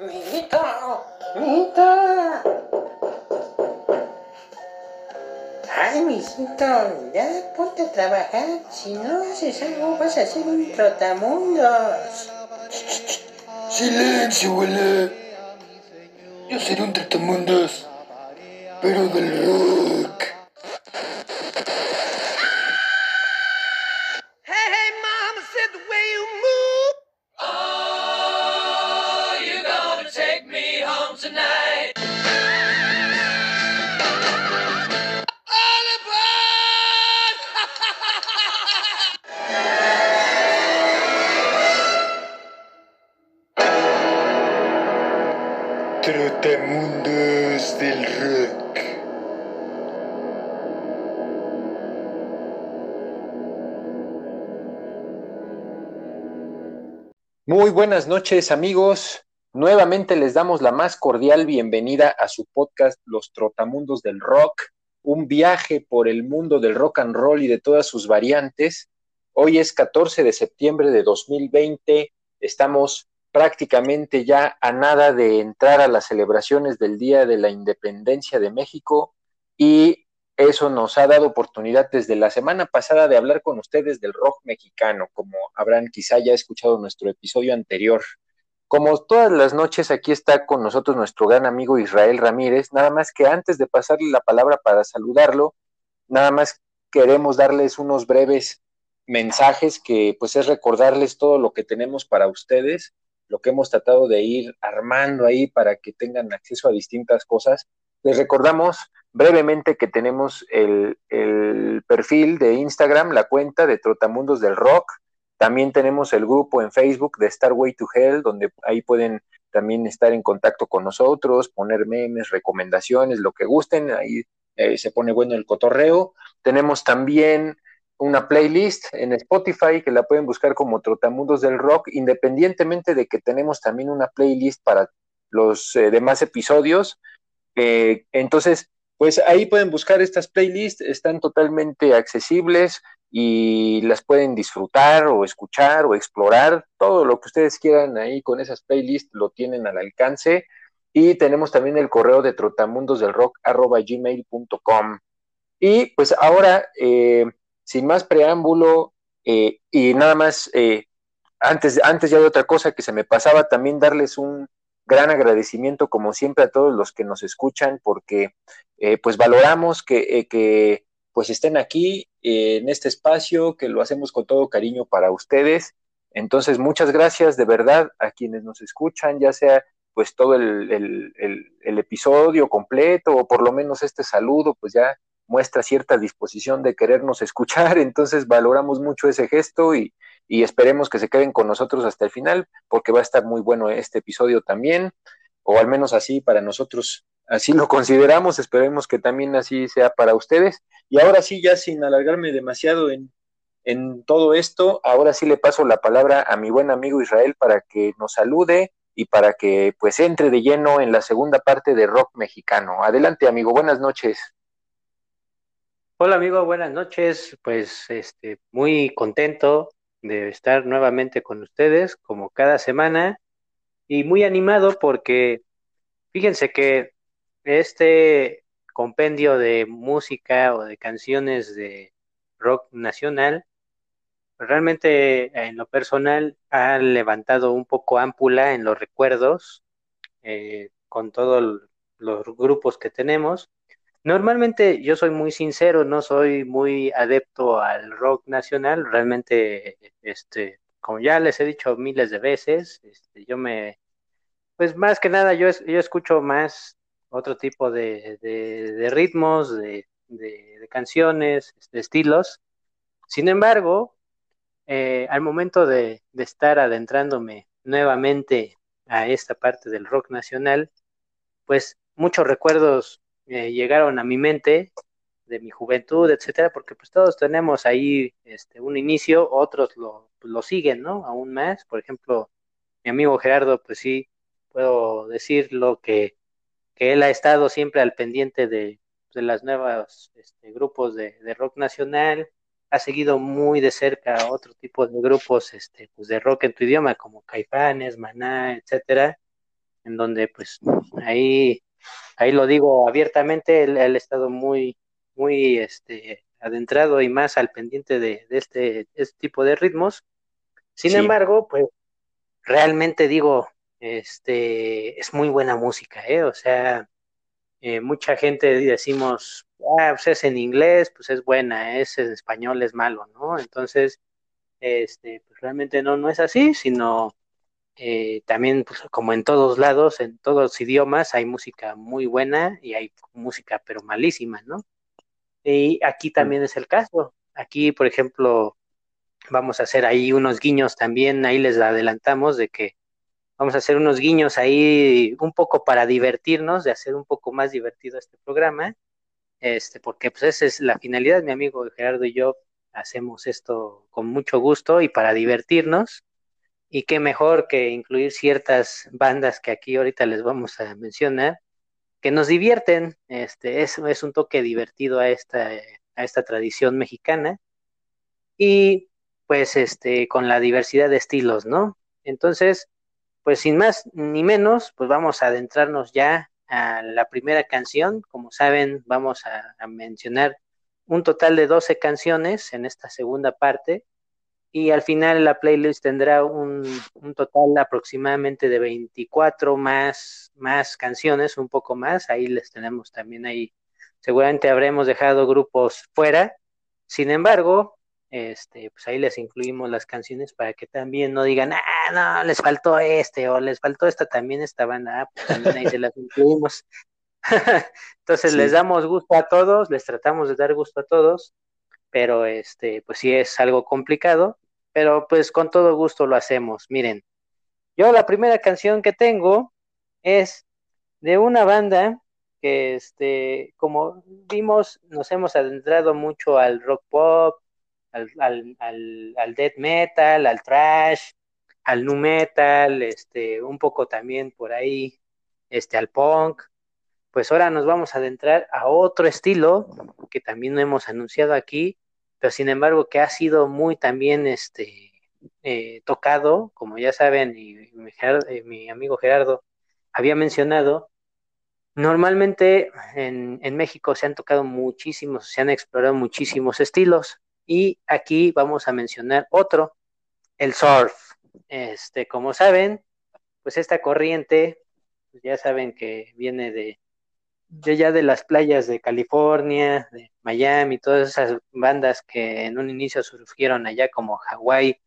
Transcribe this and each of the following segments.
Mijito, mijito. Ay, mijito, ya ponte a trabajar. Si no haces algo, vas a ser un trotamundos. Silencio, abuela. Yo seré un tratamundos, pero del Muy buenas noches amigos. Nuevamente les damos la más cordial bienvenida a su podcast Los Trotamundos del Rock, un viaje por el mundo del rock and roll y de todas sus variantes. Hoy es 14 de septiembre de 2020. Estamos prácticamente ya a nada de entrar a las celebraciones del Día de la Independencia de México y eso nos ha dado oportunidad desde la semana pasada de hablar con ustedes del rock mexicano, como habrán quizá ya escuchado nuestro episodio anterior. Como todas las noches, aquí está con nosotros nuestro gran amigo Israel Ramírez, nada más que antes de pasarle la palabra para saludarlo, nada más queremos darles unos breves mensajes que pues es recordarles todo lo que tenemos para ustedes, lo que hemos tratado de ir armando ahí para que tengan acceso a distintas cosas. Les recordamos brevemente que tenemos el, perfil de Instagram, la cuenta de Trotamundos del Rock. También tenemos el grupo en Facebook de Starway to Hell, donde ahí pueden también estar en contacto con nosotros, poner memes, recomendaciones, lo que gusten. Ahí eh, se pone bueno el cotorreo. Tenemos también una playlist en Spotify que la pueden buscar como Trotamundos del Rock, independientemente de que tenemos también una playlist para los eh, demás episodios. Eh, entonces, pues ahí pueden buscar estas playlists, están totalmente accesibles y las pueden disfrutar o escuchar o explorar. Todo lo que ustedes quieran ahí con esas playlists lo tienen al alcance. Y tenemos también el correo de trotamundosdelrock.gmail.com. Y pues ahora, eh, sin más preámbulo eh, y nada más, eh, antes, antes ya de otra cosa que se me pasaba, también darles un gran agradecimiento como siempre a todos los que nos escuchan porque eh, pues valoramos que, eh, que, pues estén aquí eh, en este espacio, que lo hacemos con todo cariño para ustedes. Entonces, muchas gracias de verdad a quienes nos escuchan, ya sea pues todo el, el, el, el episodio completo o por lo menos este saludo, pues ya muestra cierta disposición de querernos escuchar, entonces valoramos mucho ese gesto y, y esperemos que se queden con nosotros hasta el final, porque va a estar muy bueno este episodio también, o al menos así para nosotros, así lo consideramos, esperemos que también así sea para ustedes. Y ahora sí, ya sin alargarme demasiado en, en todo esto, ahora sí le paso la palabra a mi buen amigo Israel para que nos salude y para que pues entre de lleno en la segunda parte de rock mexicano. Adelante, amigo, buenas noches. Hola amigo, buenas noches. Pues este muy contento de estar nuevamente con ustedes como cada semana y muy animado porque fíjense que este compendio de música o de canciones de rock nacional realmente en lo personal ha levantado un poco ámpula en los recuerdos eh, con todos los grupos que tenemos Normalmente yo soy muy sincero, no soy muy adepto al rock nacional, realmente, este, como ya les he dicho miles de veces, este, yo me, pues más que nada yo, yo escucho más otro tipo de, de, ritmos, de, canciones, de estilos. Sin embargo, eh, al momento de estar adentrándome nuevamente a esta parte del rock nacional, pues muchos recuerdos eh, llegaron a mi mente de mi juventud, etcétera, porque pues todos tenemos ahí este, un inicio, otros lo, pues, lo siguen, ¿no? Aún más, por ejemplo, mi amigo Gerardo, pues sí, puedo decir lo que, que él ha estado siempre al pendiente de, de las nuevas este, grupos de, de, rock nacional, ha seguido muy de cerca otro tipo de grupos este, pues de rock en tu idioma, como Caifanes, Maná, etcétera. en donde pues ahí, ahí lo digo abiertamente, él, él ha estado muy, muy este, adentrado y más al pendiente de, de este, este tipo de ritmos. Sin Sí. embargo, pues realmente digo, este, es muy buena música, ¿eh? O sea, eh, mucha gente decimos, ah, pues es en inglés, pues es buena, es en español, es malo, ¿no? Entonces, este, pues realmente no, no es así, sino eh, también, pues como en todos lados, en todos los idiomas, hay música muy buena y hay música pero malísima, ¿no? Y aquí también es el caso. Aquí, por ejemplo, vamos a hacer ahí unos guiños también, ahí les adelantamos de que vamos a hacer unos guiños ahí un poco para divertirnos, de hacer un poco más divertido este programa, este, porque pues esa es la finalidad, mi amigo Gerardo y yo hacemos esto con mucho gusto y para divertirnos, y qué mejor que incluir ciertas bandas que aquí ahorita les vamos a mencionar, que nos divierten, este, es, un toque divertido a esta, a esta tradición mexicana, y pues este, con la diversidad de estilos, ¿no? Entonces, pues sin más ni menos, pues vamos a adentrarnos ya a la primera canción. Como saben, vamos a, a mencionar un total de 12 canciones en esta segunda parte. Y al final la playlist tendrá un, un total aproximadamente de 24 más, más canciones, un poco más. Ahí les tenemos también ahí. Seguramente habremos dejado grupos fuera. Sin embargo, este, pues ahí les incluimos las canciones para que también no digan, ah, no, les faltó este, o les faltó esta también, esta banda, ah, pues también ahí se las incluimos. Entonces Sí. les damos gusto a todos, les tratamos de dar gusto a todos, pero este, pues sí es algo complicado, pero pues con todo gusto lo hacemos. Miren, yo la primera canción que tengo es de una banda que este, como vimos, nos hemos adentrado mucho al rock pop, al, al, al, al death metal, al trash, al nu metal, este, un poco también por ahí, este, al punk. Pues ahora nos vamos a adentrar a otro estilo que también hemos anunciado aquí, pero sin embargo que ha sido muy también este, eh, tocado, como ya saben, y mi, eh, mi, amigo Gerardo había mencionado, normalmente en, en México se han tocado muchísimos, se han explorado muchísimos estilos, y aquí vamos a mencionar otro, el surf. Este, como saben, pues esta corriente, pues ya saben que viene de, de ya de las playas de California, de Miami, todas esas bandas que en un inicio surgieron allá como Hawaii,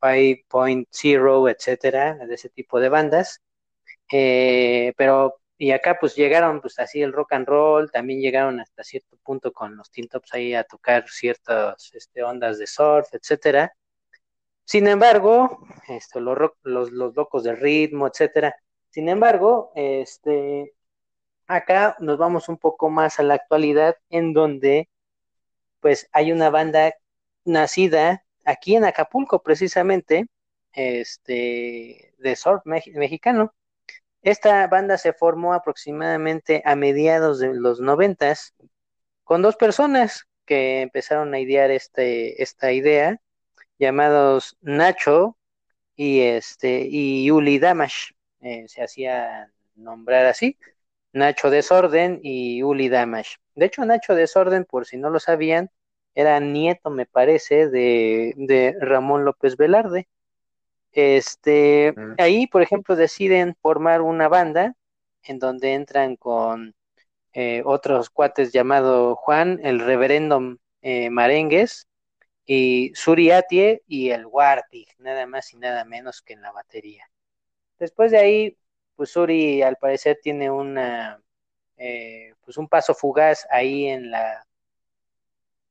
Five Point Zero, etcétera, de ese tipo de bandas. Eh, pero y acá pues llegaron pues así el rock and roll, también llegaron hasta cierto punto con los Teen Tops ahí a tocar ciertas este, ondas de surf, etcétera. Sin embargo, esto, los, los, los locos del ritmo, etcétera. Sin embargo, este, acá nos vamos un poco más a la actualidad, en donde pues hay una banda nacida aquí en Acapulco, precisamente, este, de surf me mexicano. Esta banda se formó aproximadamente a mediados de los noventas con dos personas que empezaron a idear este, esta idea, llamados Nacho y este y Yuli Damash, eh, se hacía nombrar así, Nacho Desorden y Uli Damash. De hecho, Nacho Desorden, por si no lo sabían, era nieto, me parece, de, de Ramón López Velarde. Este, mm. ahí, por ejemplo, deciden formar una banda en donde entran con eh, otros cuates llamado Juan, el reverendo eh, Marengues, y Suriatie y el Warpig, nada más y nada menos que en la batería. Después de ahí, pues Suri al parecer tiene una, eh, pues un paso fugaz ahí en la,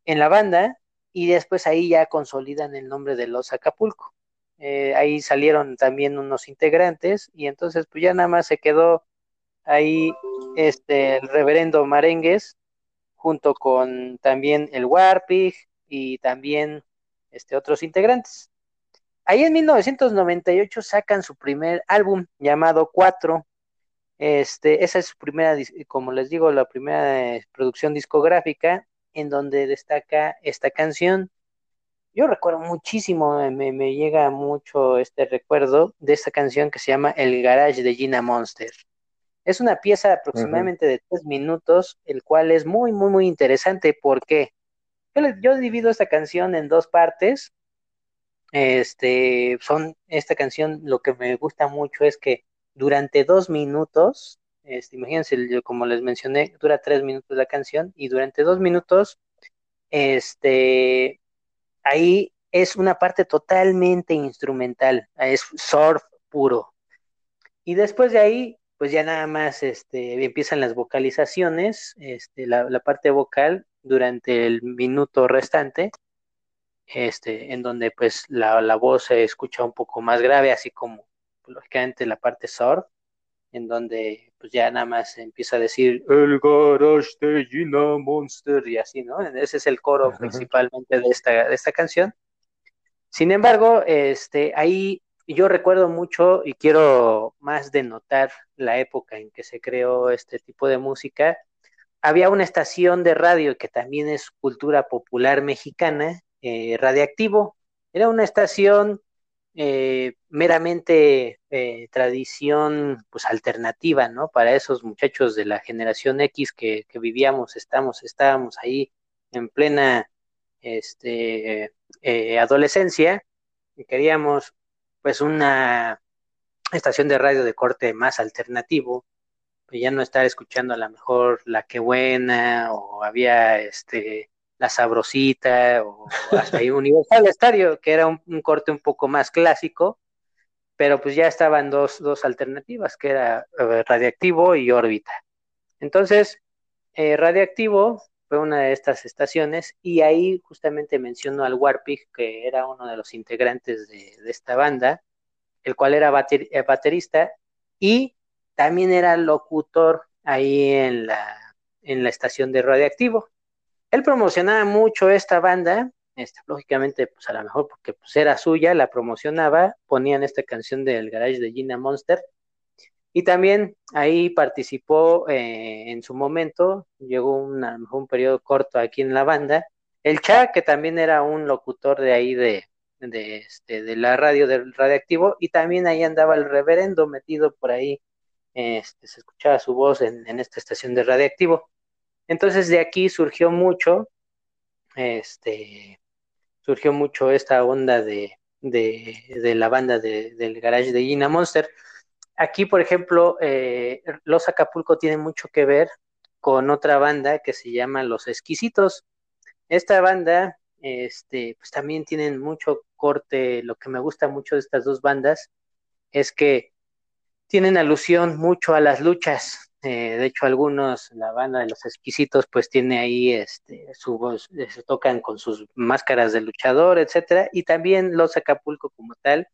en la banda, y después ahí ya consolidan el nombre de Los Acapulco. Eh, ahí salieron también unos integrantes y entonces pues ya nada más se quedó ahí este el reverendo Marengues junto con también el Warpig y también este otros integrantes. Ahí en 1998 sacan su primer álbum llamado Cuatro. Este, esa es su primera, como les digo, la primera producción discográfica en donde destaca esta canción yo recuerdo muchísimo, me, me, llega mucho este recuerdo de esta canción que se llama El Garage de Gina Monster. Es una pieza aproximadamente de tres minutos, el cual es muy, muy, muy interesante porque yo, yo divido esta canción en dos partes. Este, son, esta canción lo que me gusta mucho es que durante dos minutos, este, imagínense, como les mencioné, dura tres minutos la canción y durante dos minutos, este, ahí es una parte totalmente instrumental, es surf puro. Y después de ahí, pues ya nada más este, empiezan las vocalizaciones, este, la, la, parte vocal durante el minuto restante, este, en donde pues la, la, voz se escucha un poco más grave, así como pues, lógicamente la parte surf, en donde pues ya nada más empieza a decir el garage de Gina Monster y así, ¿no? Ese es el coro principalmente de esta, de esta canción. Sin embargo, este, ahí yo recuerdo mucho y quiero más denotar la época en que se creó este tipo de música. Había una estación de radio que también es cultura popular mexicana, eh, Radiactivo. Era una estación eh, meramente eh, tradición pues alternativa, ¿no? Para esos muchachos de la generación X que, vivíamos, estamos, estábamos ahí en plena este, eh, adolescencia y queríamos pues una estación de radio de corte más alternativo, pues ya no estar escuchando a lo mejor La Que Buena o había este La Sabrosita o hasta Universal Estadio, que era un, corte un poco más clásico, pero pues ya estaban dos, dos alternativas, que era eh, Radiactivo y Órbita. Entonces, eh, Radiactivo fue una de estas estaciones y ahí justamente menciono al Warpig, que era uno de los integrantes de, esta banda, el cual era eh, baterista y también era locutor ahí en la, en la estación de Radioactivo. Él promocionaba mucho esta banda, este, lógicamente, pues a lo mejor porque pues, era suya, la promocionaba, ponían esta canción del garage de Gina Monster, y también ahí participó eh, en su momento, llegó un, a lo mejor un periodo corto aquí en la banda, el Cha, que también era un locutor de ahí de, de, este, la radio del radioactivo, y también ahí andaba el reverendo metido por ahí, este, se escuchaba su voz en, en esta estación de radioactivo. Entonces de aquí surgió mucho, este, surgió mucho esta onda de, de, la banda de, del garage de Gina Monster, aquí, por ejemplo, eh, Los Acapulco tienen mucho que ver con otra banda que se llama Los Exquisitos. Esta banda, este, pues también tienen mucho corte. Lo que me gusta mucho de estas dos bandas es que tienen alusión mucho a las luchas. Eh, de hecho, algunos, la banda de los exquisitos, pues tiene ahí este, su voz, eh, se tocan con sus máscaras de luchador, etcétera, y también los Acapulco como tal,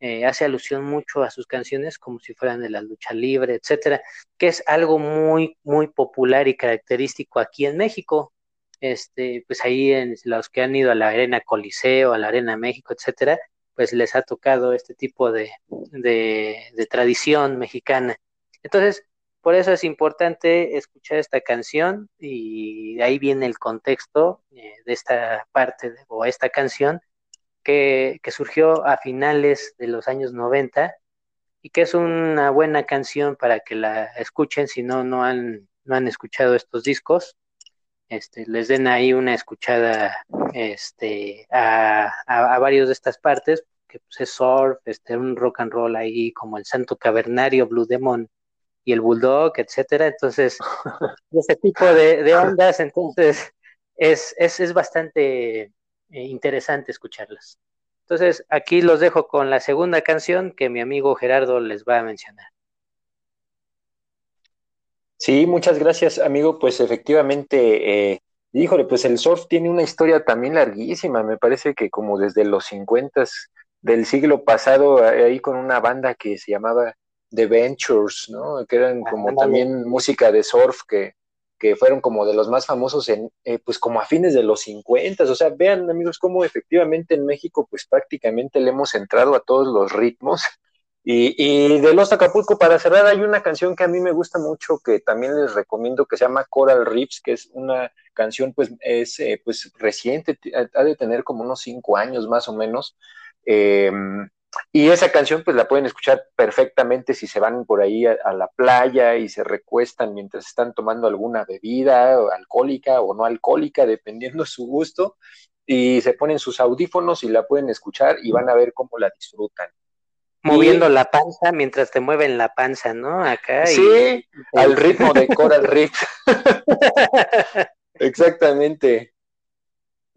eh, hace alusión mucho a sus canciones como si fueran de la lucha libre, etcétera, que es algo muy, muy popular y característico aquí en México. Este, pues ahí en los que han ido a la Arena Coliseo, a la Arena México, etcétera, pues les ha tocado este tipo de, de, tradición mexicana. Entonces, por eso es importante escuchar esta canción y ahí viene el contexto eh, de esta parte o esta canción que, surgió a finales de los años 90 y que es una buena canción para que la escuchen si no, no han, no han escuchado estos discos. Este, les den ahí una escuchada este, a, a, varios de estas partes, que pues, es surf, este, un rock and roll ahí como el Santo Cavernario, Blue Demon y el Bulldog, etcétera. Entonces, ese tipo de, ondas, entonces es, es, es bastante eh, interesante escucharlas. Entonces, aquí los dejo con la segunda canción que mi amigo Gerardo les va a mencionar. Sí, muchas gracias, amigo. Pues efectivamente, eh, híjole, pues el surf tiene una historia también larguísima. Me parece que como desde los 50 del siglo pasado, ahí con una banda que se llamaba The Ventures, ¿no? Que eran como también música de surf que, que fueron como de los más famosos en, eh, pues como a fines de los 50, o sea, vean amigos cómo efectivamente en México pues prácticamente le hemos entrado a todos los ritmos. Y, y de Los Acapulco, para cerrar, hay una canción que a mí me gusta mucho, que también les recomiendo, que se llama Coral Reefs, que es una canción pues es eh, pues reciente, ha de tener como unos cinco años más o menos. Em, y esa canción pues la pueden escuchar perfectamente si se van por ahí a, la playa y se recuestan mientras están tomando alguna bebida alcohólica o no alcohólica, dependiendo su gusto, y se ponen sus audífonos y la pueden escuchar y van a ver cómo la disfrutan. Moviendo la panza mientras te mueven la panza, ¿no? Acá. Sí, al ritmo de Coral Reef. Exactamente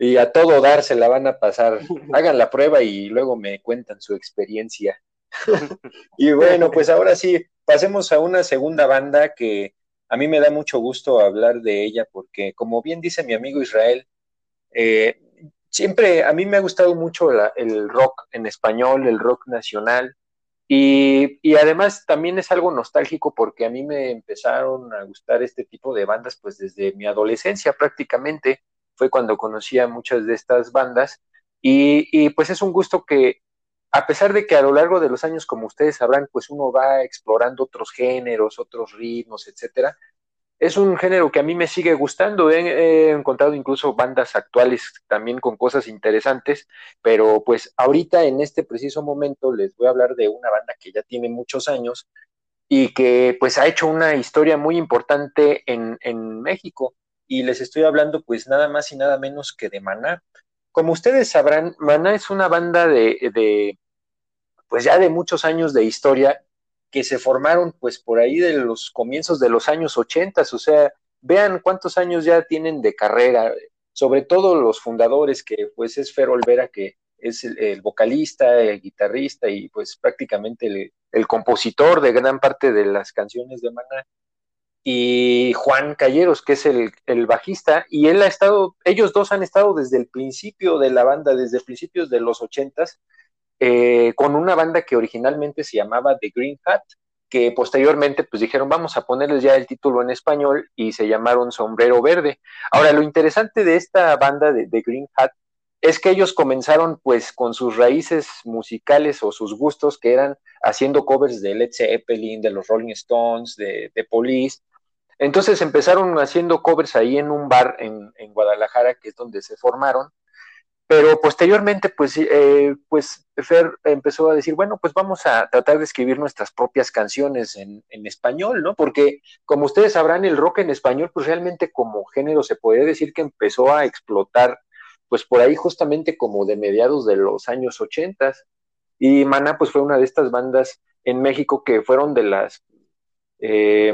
y a todo dar se la van a pasar. Hagan la prueba y luego me cuentan su experiencia. y bueno, pues ahora sí, pasemos a una segunda banda que a mí me da mucho gusto hablar de ella porque, como bien dice mi amigo Israel, eh, siempre a mí me ha gustado mucho el rock en español, el rock nacional. Y, y, además también es algo nostálgico porque a mí me empezaron a gustar este tipo de bandas pues desde mi adolescencia prácticamente fue cuando conocí a muchas de estas bandas y, pues es un gusto que a pesar de que a lo largo de los años, como ustedes sabrán, pues uno va explorando otros géneros, otros ritmos, etcétera, es un género que a mí me sigue gustando. He, encontrado incluso bandas actuales también con cosas interesantes, pero pues ahorita en este preciso momento les voy a hablar de una banda que ya tiene muchos años y que pues ha hecho una historia muy importante en, en México y les estoy hablando pues nada más y nada menos que de Maná. Como ustedes sabrán, Maná es una banda de, pues ya de muchos años de historia que se formaron pues por ahí de los comienzos de los años 80, o sea, vean cuántos años ya tienen de carrera, sobre todo los fundadores que pues es Fer Olvera que es el, vocalista, el guitarrista y pues prácticamente el, el, compositor de gran parte de las canciones de Maná y Juan Calleros, que es el, bajista, y él ha estado, ellos dos han estado desde el principio de la banda, desde principios de los ochentas, eh, con una banda que originalmente se llamaba The Green Hat, que posteriormente pues dijeron vamos a ponerles ya el título en español y se llamaron Sombrero Verde. Ahora, lo interesante de esta banda de The Green Hat es que ellos comenzaron pues con sus raíces musicales o sus gustos que eran haciendo covers de Led Zeppelin, de los Rolling Stones, de, de Police, entonces empezaron haciendo covers ahí en un bar en, Guadalajara, que es donde se formaron, pero posteriormente, pues, eh, pues Fer empezó a decir, bueno, pues vamos a tratar de escribir nuestras propias canciones en, español, ¿no? Porque, como ustedes sabrán, el rock en español, pues realmente como género se podría decir que empezó a explotar, pues por ahí justamente como de mediados de los años ochentas. Y Mana, pues fue una de estas bandas en México que fueron de las... Eh,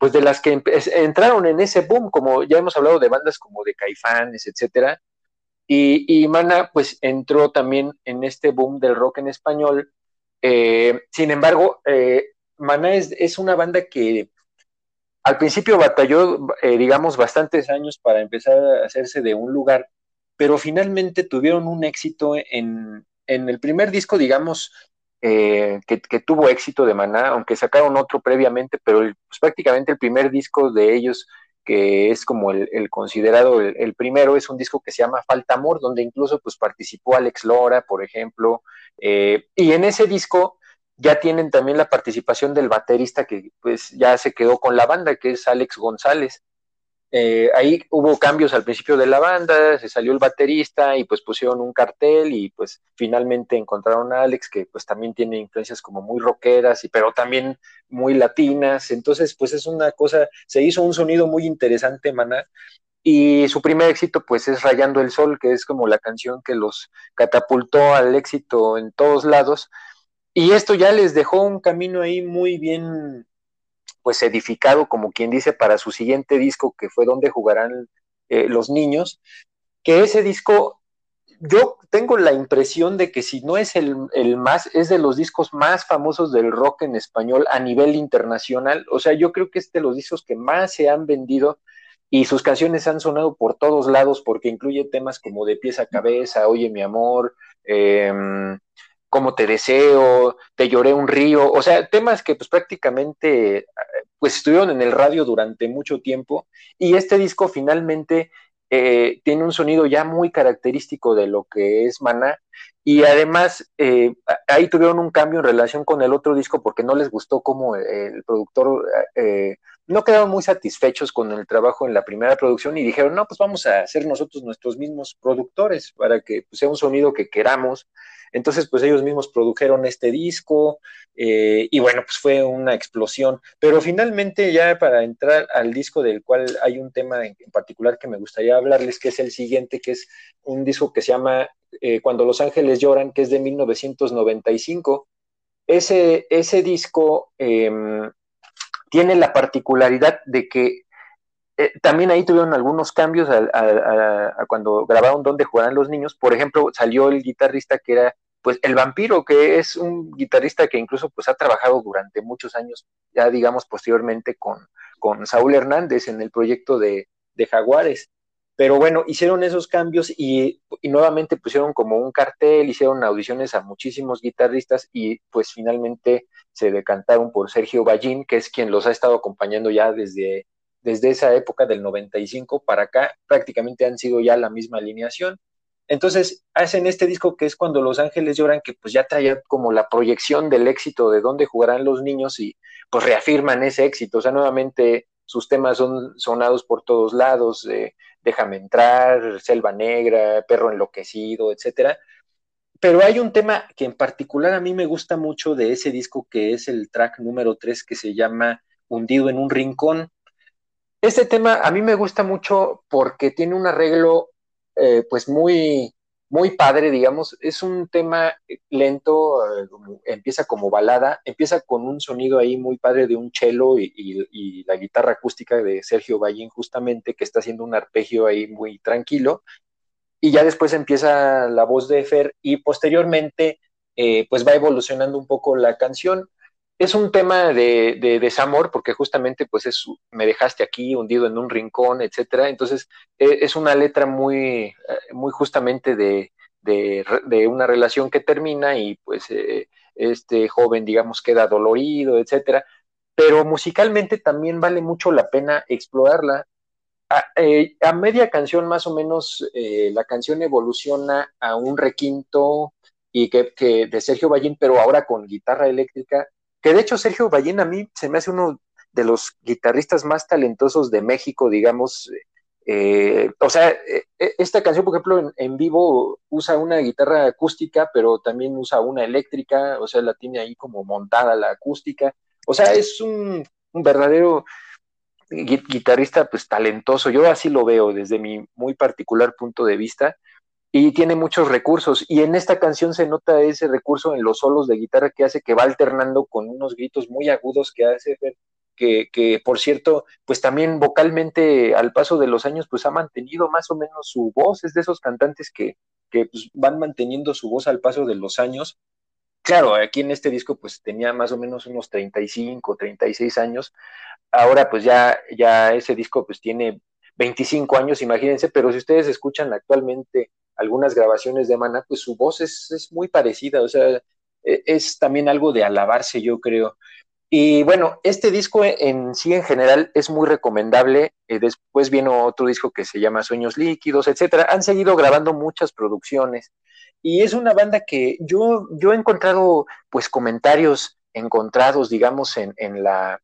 pues de las que entraron en ese boom, como ya hemos hablado de bandas como de Caifanes, etcétera, y, Mana pues entró también en este boom del rock en español. Eh, sin embargo, eh, Mana es, una banda que al principio batalló, eh, digamos, bastantes años para empezar a hacerse de un lugar, pero finalmente tuvieron un éxito en, en el primer disco, digamos, eh, que, tuvo éxito de Maná, aunque sacaron otro previamente, pero pues, prácticamente el primer disco de ellos, que es como el, considerado el, primero, es un disco que se llama Falta Amor, donde incluso pues participó Alex Lora, por ejemplo, eh, y en ese disco ya tienen también la participación del baterista que pues ya se quedó con la banda, que es Alex González. Eh, ahí hubo cambios al principio de la banda, se salió el baterista y pues pusieron un cartel y pues finalmente encontraron a Alex que pues también tiene influencias como muy rockeras y pero también muy latinas, entonces pues es una cosa, se hizo un sonido muy interesante, Maná, y su primer éxito pues es Rayando el Sol, que es como la canción que los catapultó al éxito en todos lados, y esto ya les dejó un camino ahí muy bien pues edificado, como quien dice, para su siguiente disco, que fue donde jugarán eh, los niños, que ese disco, yo tengo la impresión de que si no es el, más, es de los discos más famosos del rock en español a nivel internacional, o sea, yo creo que es de los discos que más se han vendido y sus canciones han sonado por todos lados porque incluye temas como de pieza a cabeza, Oye mi amor, eh, como te deseo, te lloré un río, o sea, temas que pues prácticamente pues estuvieron en el radio durante mucho tiempo y este disco finalmente eh, tiene un sonido ya muy característico de lo que es Maná y además eh, ahí tuvieron un cambio en relación con el otro disco porque no les gustó como el productor eh, no quedaron muy satisfechos con el trabajo en la primera producción y dijeron, no, pues vamos a ser nosotros nuestros mismos productores para que pues, sea un sonido que queramos. Entonces, pues ellos mismos produjeron este disco eh, y bueno, pues fue una explosión. Pero finalmente ya para entrar al disco del cual hay un tema en, particular que me gustaría hablarles, que es el siguiente, que es un disco que se llama eh, Cuando los ángeles lloran, que es de 1995. Ese, ese disco em, tiene la particularidad de que eh, también ahí tuvieron algunos cambios a, cuando grabaron Donde jugarán los niños. Por ejemplo, salió el guitarrista que era pues el vampiro, que es un guitarrista que incluso pues ha trabajado durante muchos años, ya digamos posteriormente con, con Saúl Hernández en el proyecto de, de Jaguares. Pero bueno, hicieron esos cambios y, y, nuevamente pusieron como un cartel, hicieron audiciones a muchísimos guitarristas y pues finalmente se decantaron por Sergio Ballín, que es quien los ha estado acompañando ya desde, desde esa época del 95 para acá, prácticamente han sido ya la misma alineación. Entonces hacen este disco que es cuando Los Ángeles lloran, que pues ya traía como la proyección del éxito de dónde jugarán los niños y pues reafirman ese éxito. O sea, nuevamente sus temas son sonados por todos lados, eh, Déjame entrar, Selva Negra, Perro Enloquecido, etcétera. Pero hay un tema que en particular a mí me gusta mucho de ese disco, que es el track número 3, que se llama Hundido en un Rincón. Este tema a mí me gusta mucho porque tiene un arreglo eh, pues muy, muy padre, digamos. Es un tema lento, eh, empieza como balada, empieza con un sonido ahí muy padre de un cello y, la guitarra acústica de Sergio Ballín, justamente, que está haciendo un arpegio ahí muy tranquilo. Y ya después empieza la voz de Fer y posteriormente, eh, pues va evolucionando un poco la canción es un tema de, desamor, porque justamente pues es, me dejaste aquí hundido en un rincón, etcétera. Entonces, e, es una letra muy, eh, muy justamente de, una relación que termina y pues eh, este joven, digamos, queda dolorido, etcétera. Pero musicalmente también vale mucho la pena explorarla. A, eh, media canción más o menos la canción evoluciona a un requinto y que, de Sergio Ballín, pero ahora con guitarra eléctrica que de hecho Sergio Ballén a mí se me hace uno de los guitarristas más talentosos de México, digamos. Eh, o sea, eh, eh, esta canción, por ejemplo, en, vivo usa una guitarra acústica, pero también usa una eléctrica, o sea, la tiene ahí como montada la acústica. O sea, es un verdadero guitarrista pues talentoso. Yo así lo veo desde mi muy particular punto de vista y tiene muchos recursos. Y en esta canción se nota ese recurso en los solos de guitarra que hace que va alternando con unos gritos muy agudos que hace que, que, por cierto, pues también vocalmente al paso de los años, pues ha mantenido más o menos su voz, es de esos cantantes que, que pues, van manteniendo su voz al paso de los años. Claro, aquí en este disco pues tenía más o menos unos 35, 36 años. Ahora pues ya, ya ese disco pues tiene 25 años, imagínense, pero si ustedes escuchan actualmente algunas grabaciones de Maná, pues su voz es, muy parecida, o sea, e, es también algo de alabarse, yo creo. Y bueno, este disco en sí en general es muy recomendable. Eh, después viene otro disco que se llama Sueños Líquidos, etcétera. Han seguido grabando muchas producciones y es una banda que yo, yo he encontrado pues comentarios encontrados, digamos, en, en, la,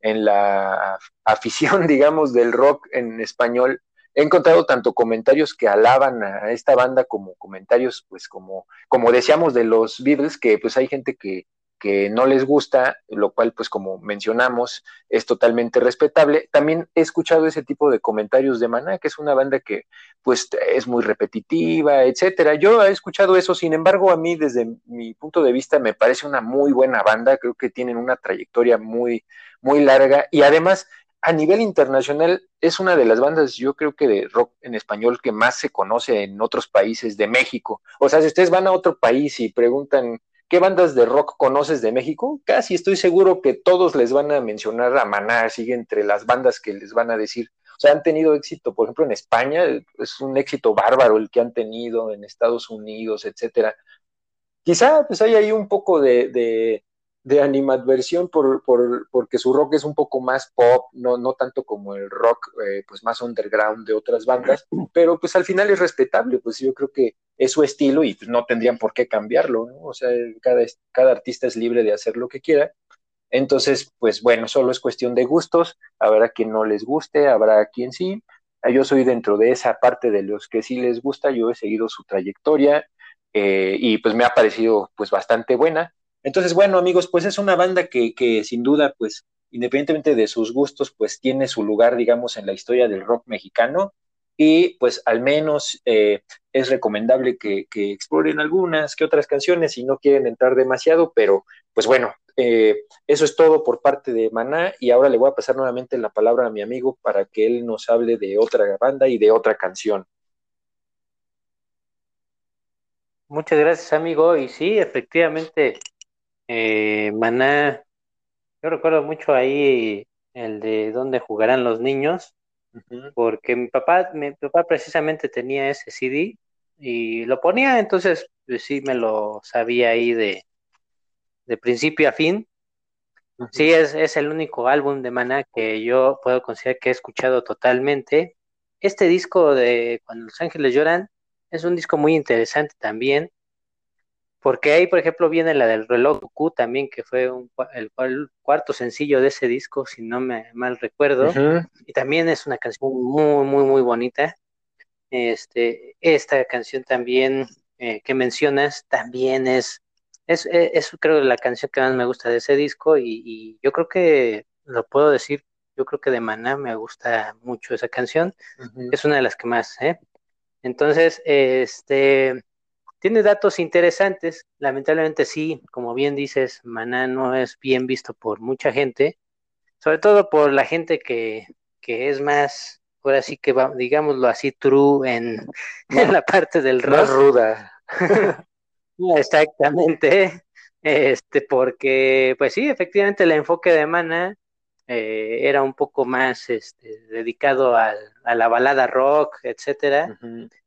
en la afición, digamos, del rock en español. He encontrado tanto comentarios que alaban a esta banda como comentarios, pues como, como decíamos de los Beatles, que pues hay gente que, que no les gusta, lo cual pues como mencionamos es totalmente respetable. También he escuchado ese tipo de comentarios de Maná, que es una banda que pues es muy repetitiva, etcétera. Yo he escuchado eso, sin embargo, a mí desde mi punto de vista me parece una muy buena banda, creo que tienen una trayectoria muy muy larga y además a nivel internacional es una de las bandas, yo creo que de rock en español que más se conoce en otros países de México. O sea, si ustedes van a otro país y preguntan qué bandas de rock conoces de México, casi estoy seguro que todos les van a mencionar a Maná, sigue entre las bandas que les van a decir. O sea, han tenido éxito, por ejemplo, en España, es un éxito bárbaro el que han tenido en Estados Unidos, etcétera. Quizá pues hay ahí un poco de animadversión por, por, porque su rock es un poco más pop, no, no tanto como el rock eh, pues más underground de otras bandas, pero pues al final es respetable, pues yo creo que es su estilo y no tendrían por qué cambiarlo, ¿no? O sea, cada, cada artista es libre de hacer lo que quiera. Entonces, pues bueno, solo es cuestión de gustos, habrá quien no les guste, habrá quien sí. Yo soy dentro de esa parte de los que sí les gusta, yo he seguido su trayectoria eh, y pues me ha parecido pues bastante buena. Entonces, bueno, amigos, pues es una banda que, que sin duda, pues independientemente de sus gustos, pues tiene su lugar, digamos, en la historia del rock mexicano y pues al menos eh, es recomendable que, exploren algunas que otras canciones si no quieren entrar demasiado, pero pues bueno, eh, eso es todo por parte de Maná y ahora le voy a pasar nuevamente la palabra a mi amigo para que él nos hable de otra banda y de otra canción. Muchas gracias amigo y sí, efectivamente, eh, Maná, yo recuerdo mucho ahí el de dónde jugarán los niños, porque mi papá, mi papá precisamente tenía ese CD y lo ponía, entonces pues, sí me lo sabía ahí de, de principio a fin. Sí, es, es el único álbum de Maná que yo puedo considerar que he escuchado totalmente. Este disco de Cuando los ángeles lloran es un disco muy interesante también, porque ahí, por ejemplo, viene la del reloj Q también, que fue un, el, cuarto sencillo de ese disco, si no me mal recuerdo. Y también es una canción muy, muy, muy bonita. Este, esta canción también eh, que mencionas también es, es, es, creo la canción que más me gusta de ese disco y, yo creo que lo puedo decir, yo creo que de Maná me gusta mucho esa canción, es una de las que más, ¿eh? Entonces, este, tiene datos interesantes, lamentablemente sí, como bien dices, Maná no es bien visto por mucha gente, sobre todo por la gente que, que es más, ahora sí que va, digámoslo así, true en, la parte del rock. Más ruda. Exactamente, este, porque, pues sí, efectivamente el enfoque de Mana eh, era un poco más este, dedicado a la balada rock, etcétera.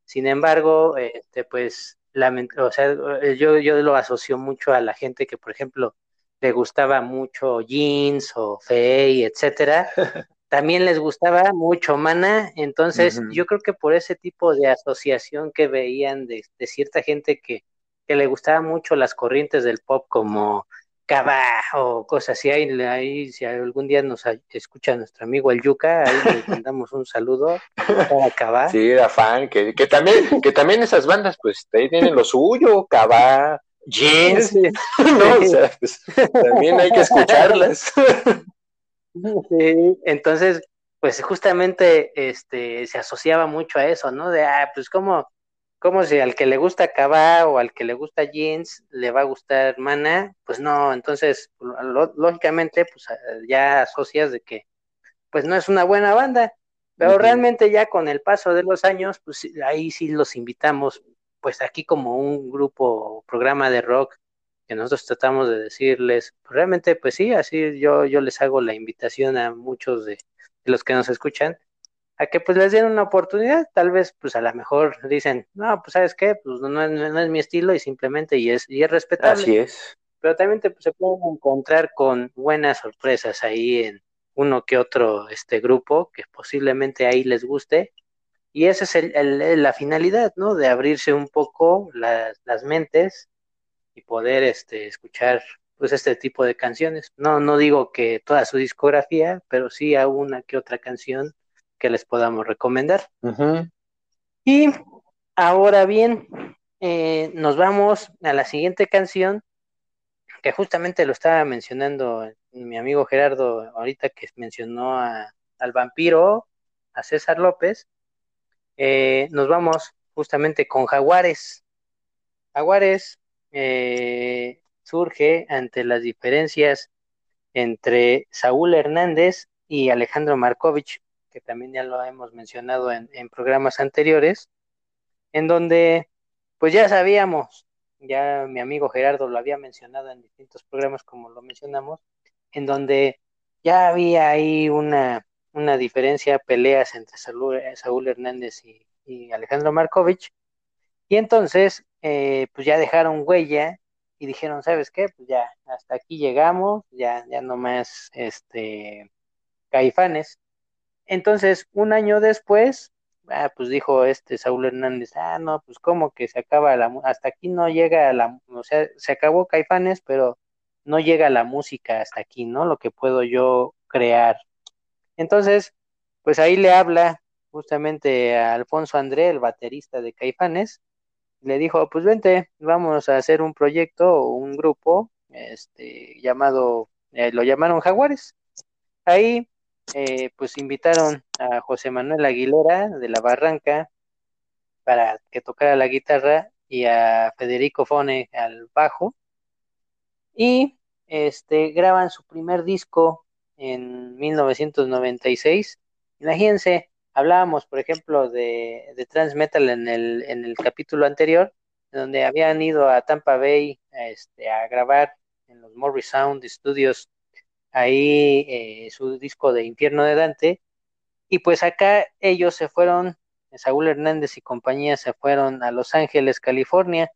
Sin embargo, este, pues o sea, eh, yo, yo lo asocio mucho a la gente que, por ejemplo, le gustaba mucho jeans o Fey, etcétera, también les gustaba mucho Mana, entonces yo creo que por ese tipo de asociación que veían de, de cierta gente que, que, le gustaba mucho las corrientes del pop como Cabá o cosas así. Ahí, ahí, si algún día nos escucha nuestro amigo el Yuca, ahí le mandamos un saludo a Cabá. Sí, era fan, que, que, también, que también esas bandas, pues ahí tienen lo suyo, Cabá, Jeans, ¿no? O sea, pues, también hay que escucharlas. Sí, entonces, pues justamente este se asociaba mucho a eso, ¿no? De, ah, pues como como si al que le gusta Cabá o al que le gusta Jeans le va a gustar Mana, pues no, entonces lógicamente pues ya asocias de que pues no es una buena banda, pero realmente ya con el paso de los años, pues ahí sí los invitamos, pues aquí como un grupo, programa de rock que nosotros tratamos de decirles, pues, realmente pues sí, así yo, yo les hago la invitación a muchos de los que nos escuchan, a que pues les den una oportunidad, tal vez pues a lo mejor dicen, no, pues sabes qué, pues no, es mi estilo y simplemente y es, y es respetable. Así es. Pero también te, pues, se pueden encontrar con buenas sorpresas ahí en uno que otro este grupo que posiblemente ahí les guste. Y esa es el, la finalidad, ¿no? De abrirse un poco las, las mentes y poder este, escuchar pues este tipo de canciones. No, no digo que toda su discografía, pero sí a una que otra canción que les podamos recomendar. Y ahora bien, eh, nos vamos a la siguiente canción, que justamente lo estaba mencionando mi amigo Gerardo ahorita que mencionó al vampiro, a César López. Eh, nos vamos justamente con Jaguares. Jaguares eh, surge ante las diferencias entre Saúl Hernández y Alejandro Markovich, que también ya lo hemos mencionado en, programas anteriores, en donde pues ya sabíamos, ya mi amigo Gerardo lo había mencionado en distintos programas como lo mencionamos, en donde ya había ahí una, una diferencia, peleas entre Saúl, Hernández y, Alejandro Markovich, y entonces eh, pues ya dejaron huella y dijeron, ¿sabes qué? Pues ya hasta aquí llegamos, ya, ya no más este caifanes. Entonces, un año después, ah, pues dijo este Saúl Hernández, ah, no, pues como que se acaba la, hasta aquí no llega la, o sea, se acabó Caifanes, pero no llega la música hasta aquí, ¿no? Lo que puedo yo crear. Entonces, pues ahí le habla justamente a Alfonso André, el baterista de Caifanes, le dijo, pues vente, vamos a hacer un proyecto o un grupo, este, llamado, eh, lo llamaron Jaguares. Ahí, eh, pues invitaron a José Manuel Aguilera de la Barranca para que tocara la guitarra y a Federico Fone al bajo. Y este, graban su primer disco en 1996. Imagínense, hablábamos, por ejemplo, de, de Trans Metal en el, en el capítulo anterior, donde habían ido a Tampa Bay este, a grabar en los Morris Sound Studios ahí eh, su disco de Infierno de Dante. Y pues acá ellos se fueron, Saúl Hernández y compañía se fueron a Los Ángeles, California,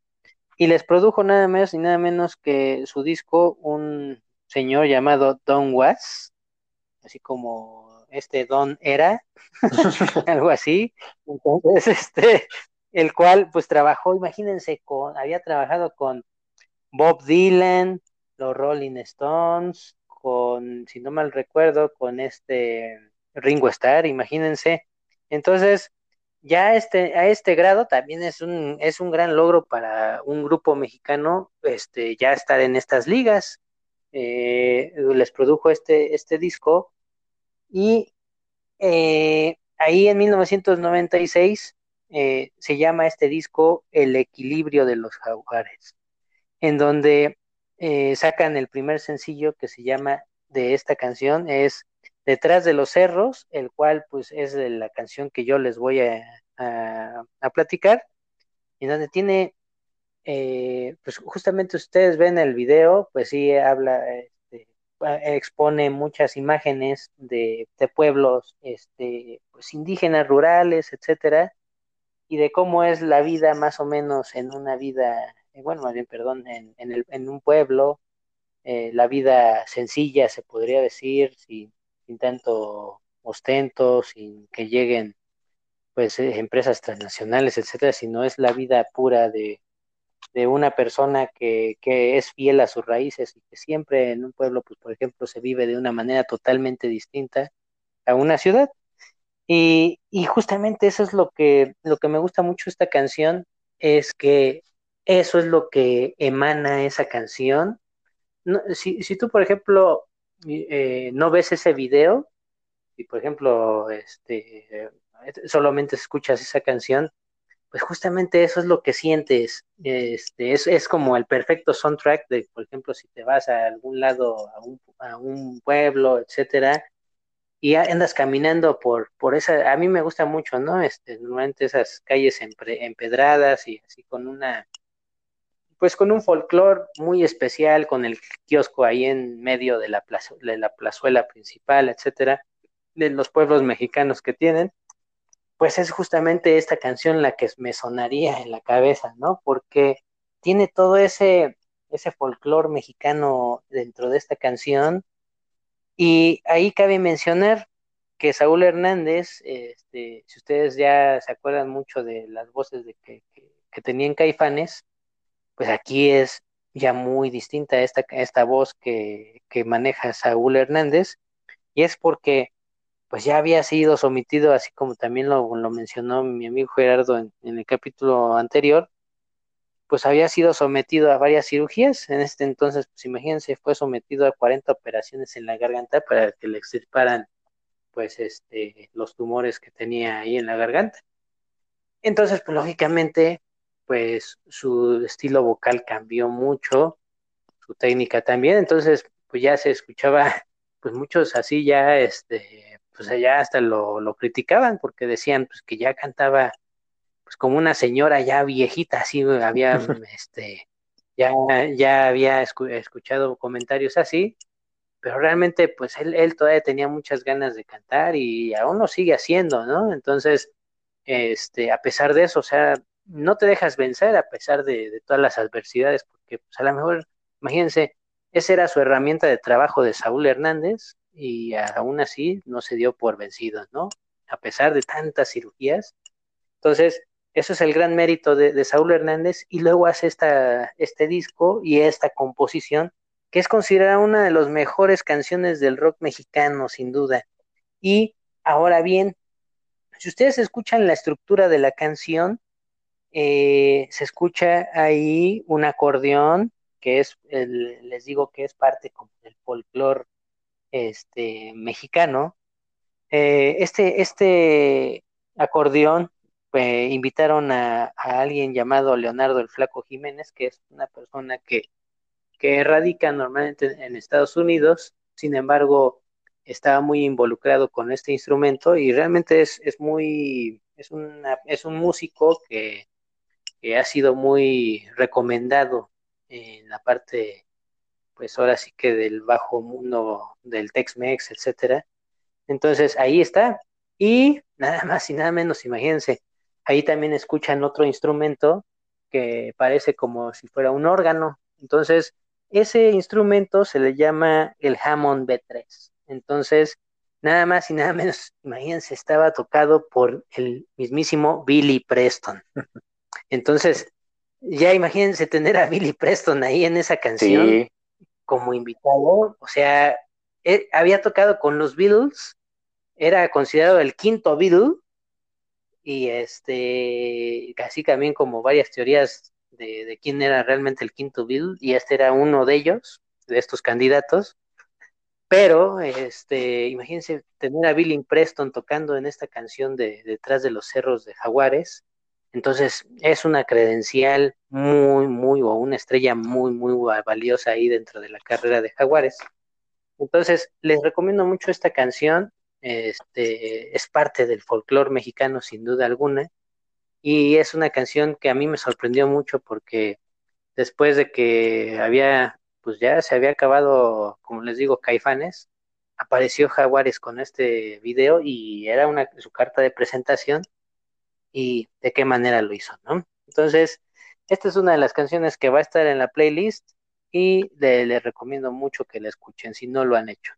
y les produjo nada más y nada menos que su disco un señor llamado Don Was, así como este Don era, algo así. Entonces, este, el cual pues trabajó, imagínense, con, había trabajado con Bob Dylan, los Rolling Stones, con, si no mal recuerdo, con este Ringo Starr, imagínense. Entonces, ya este, a este grado también es un, es un gran logro para un grupo mexicano este, ya estar en estas ligas. Eh, les produjo este, este disco y eh, ahí en 1996 eh, se llama este disco El equilibrio de los jaguares, en donde sacan el primer sencillo que se llama de esta canción es Detrás de los cerros, el cual pues es de la canción que yo les voy a, a, platicar, y donde tiene, eh, pues justamente ustedes ven el video, pues sí habla, este, expone muchas imágenes de, de, pueblos este, pues indígenas, rurales, etcétera, y de cómo es la vida más o menos en una vida, eh, bueno, más bien, perdón, en, en, el, en un pueblo, eh, la vida sencilla, se podría decir, sin, sin tanto ostento, sin que lleguen pues eh, empresas transnacionales, etcétera, sino es la vida pura de, de una persona que, que, es fiel a sus raíces y que siempre en un pueblo, pues por ejemplo, se vive de una manera totalmente distinta a una ciudad. Y, y justamente eso es lo que, lo que me gusta mucho esta canción, es que eso es lo que emana esa canción. Si, si, tú, por ejemplo, eh, no ves ese video, y por ejemplo, este, solamente escuchas esa canción, pues justamente eso es lo que sientes. Este, es, es como el perfecto soundtrack de, por ejemplo, si te vas a algún lado, a un, a un pueblo, etcétera, y andas caminando por, por esa, a mí me gusta mucho, ¿no? Este, normalmente esas calles empedradas y así con una, pues con un folclore muy especial, con el kiosco ahí en medio de la, plaza, de la plazuela principal, etcétera, de los pueblos mexicanos que tienen pues es justamente esta canción la que me sonaría en la cabeza, ¿no? Porque tiene todo ese, ese folclore mexicano dentro de esta canción. Y ahí cabe mencionar que Saúl Hernández, este, si ustedes ya se acuerdan mucho de las voces de que, que, que tenían Caifanes, pues aquí es ya muy distinta esta, esta voz que, que maneja Saúl Hernández, y es porque pues ya había sido sometido, así como también lo, lo mencionó mi amigo Gerardo en, el capítulo anterior, pues había sido sometido a varias cirugías. En este entonces, pues imagínense, fue sometido a 40 operaciones en la garganta para que le extirparan pues este los tumores que tenía ahí en la garganta. Entonces, pues lógicamente, pues su estilo vocal cambió mucho, su técnica también, entonces pues ya se escuchaba pues muchos así ya este pues allá hasta lo, lo criticaban porque decían pues que ya cantaba pues como una señora ya viejita, así había este ya, ya había escuchado comentarios así, pero realmente pues él, él todavía tenía muchas ganas de cantar y aún lo sigue haciendo, ¿no? Entonces, este, a pesar de eso, o sea, no te dejas vencer a pesar de, todas las adversidades, porque pues a lo mejor, imagínense, esa era su herramienta de trabajo de Saúl Hernández, y aún así no se dio por vencido, ¿no? A pesar de tantas cirugías. Entonces, eso es el gran mérito de, de Saúl Hernández y luego hace esta, este disco y esta composición que es considerada una de las mejores canciones del rock mexicano, sin duda. Y ahora bien, si ustedes escuchan la estructura de la canción, eh, se escucha ahí un acordeón, que es, les digo que es parte como del folclore este, mexicano. Eh, este, este acordeón eh, invitaron a, alguien llamado Leonardo el Flaco Jiménez, que es una persona que, que radica normalmente en Estados Unidos, sin embargo, estaba muy involucrado con este instrumento y realmente es, es muy, es, una, es un músico que, que ha sido muy recomendado en la parte, pues ahora sí que del bajo mundo del Tex-Mex, etcétera. Entonces ahí está. Y nada más y nada menos, imagínense, ahí también escuchan otro instrumento que parece como si fuera un órgano. Entonces, ese instrumento se le llama el Hammond B3. Entonces, nada más y nada menos, imagínense, estaba tocado por el mismísimo Billy Preston. Entonces, ya imagínense tener a Billy Preston ahí en esa canción como invitado. O sea, él había tocado con los Beatles, era considerado el quinto Beatle, y este, casi también como varias teorías de, de, quién era realmente el quinto Beatle, y este era uno de ellos, de estos candidatos. Pero, este, imagínense tener a Billy Preston tocando en esta canción de Detrás de los Cerros de Jaguares. Entonces, es una credencial muy, muy, o una estrella muy, muy valiosa ahí dentro de la carrera de Jaguares. Entonces, les recomiendo mucho esta canción. Este, es parte del folclore mexicano, sin duda alguna. Y es una canción que a mí me sorprendió mucho porque después de que había pues ya se había acabado, como les digo, Caifanes, apareció Jaguares con este video y era una, su carta de presentación y de qué manera lo hizo, ¿no? Entonces, esta es una de las canciones que va a estar en la playlist y les recomiendo mucho que la escuchen si no lo han hecho.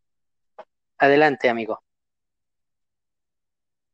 Adelante, amigo.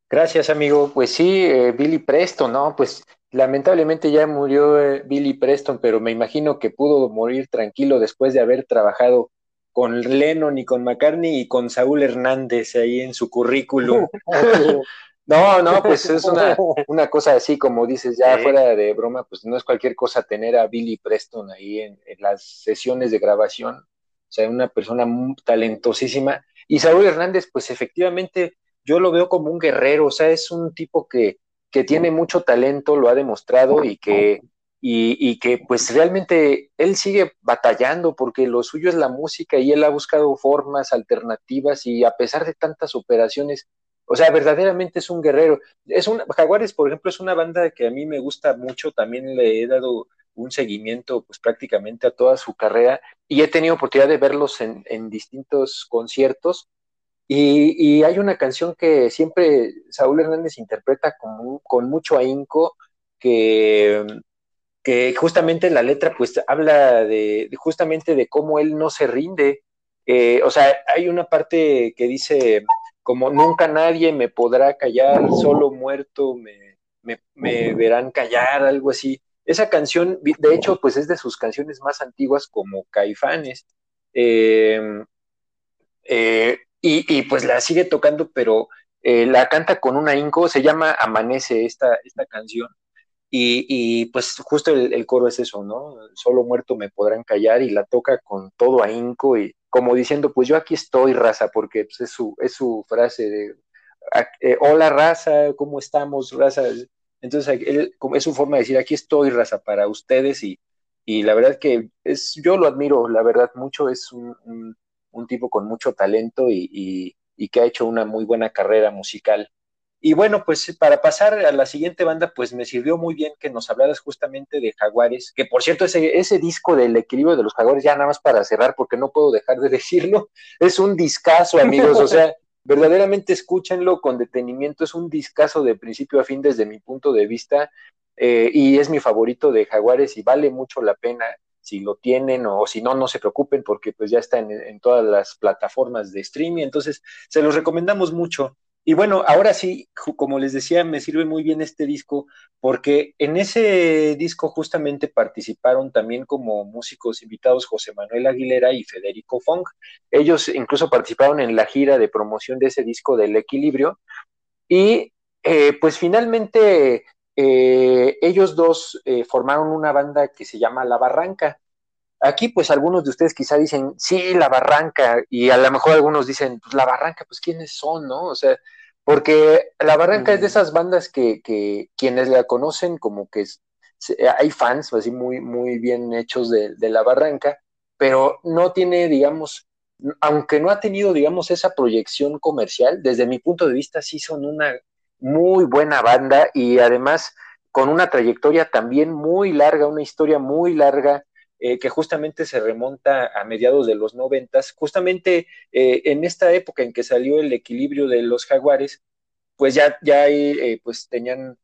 Gracias, amigo. Pues sí, eh, Billy Preston, ¿no? Pues Lamentablemente ya murió eh, Billy Preston, pero me imagino que pudo morir tranquilo después de haber trabajado con Lennon y con McCartney y con Saúl Hernández ahí en su currículum. no, no, pues es una, una, cosa así, como dices, ya fuera de broma, pues no es cualquier cosa tener a Billy Preston ahí en, en las sesiones de grabación. O sea, una persona muy talentosísima. Y Saúl Hernández, pues efectivamente, yo lo veo como un guerrero, o sea, es un tipo que, que tiene mucho talento, lo ha demostrado y que, y, que pues realmente él sigue batallando porque lo suyo es la música y él ha buscado formas alternativas y a pesar de tantas operaciones, o sea, verdaderamente es un guerrero. Es un, Jaguares, por ejemplo, es una banda que a mí me gusta mucho, también le he dado un seguimiento pues prácticamente a toda su carrera y he tenido oportunidad de verlos en, distintos conciertos y, hay una canción que siempre Saúl Hernández interpreta con, con mucho ahínco, que, que justamente la letra pues habla de, justamente de cómo él no se rinde. Eh, o sea, hay una parte que dice como nunca nadie me podrá callar, solo muerto me, me, verán callar, algo así. Esa canción, de hecho, pues es de sus canciones más antiguas como Caifanes. Eh, eh, y, pues la sigue tocando, pero eh, la canta con un ahínco, se llama Amanece esta, esta canción. Y, pues justo el, coro es eso, ¿no? Solo muerto me podrán callar y la toca con todo ahínco y como diciendo, pues yo aquí estoy, raza, porque pues, es, su, es su frase de, ah, eh, hola raza, ¿cómo estamos, raza? Entonces él, es su forma de decir, aquí estoy, raza, para ustedes y, y la verdad que es, yo lo admiro, la verdad, mucho, es un un tipo con mucho talento y, que ha hecho una muy buena carrera musical. Y bueno, pues para pasar a la siguiente banda, pues me sirvió muy bien que nos hablaras justamente de Jaguares, que por cierto, ese, ese disco del equilibrio de los Jaguares, ya nada más para cerrar, porque no puedo dejar de decirlo, es un discazo, amigos, o sea, verdaderamente escúchenlo con detenimiento, es un discazo de principio a fin desde mi punto de vista, eh, y es mi favorito de Jaguares y vale mucho la pena si lo tienen o, si no, no se preocupen porque pues ya está en, todas las plataformas de streaming, entonces se los recomendamos mucho. Y bueno, ahora sí, como les decía, me sirve muy bien este disco porque en ese disco justamente participaron también como músicos invitados José Manuel Aguilera y Federico Fong. Ellos incluso participaron en la gira de promoción de ese disco del equilibrio y eh, pues finalmente eh, ellos dos eh, formaron una banda que se llama La Barranca. Aquí, pues algunos de ustedes quizá dicen, sí, la barranca, y a lo mejor algunos dicen, pues la barranca, pues quiénes son, ¿no? O sea, porque la barranca es de esas bandas que, que, quienes la conocen, como que hay fans así muy, muy bien hechos de, de la barranca, pero no tiene, digamos, aunque no ha tenido, digamos, esa proyección comercial, desde mi punto de vista sí son una muy buena banda y además con una trayectoria también muy larga, una historia muy larga eh, que justamente se remonta a mediados de los noventas, justamente eh, en esta época en que salió el equilibrio de los jaguares, pues ya, ya eh, pues tenían,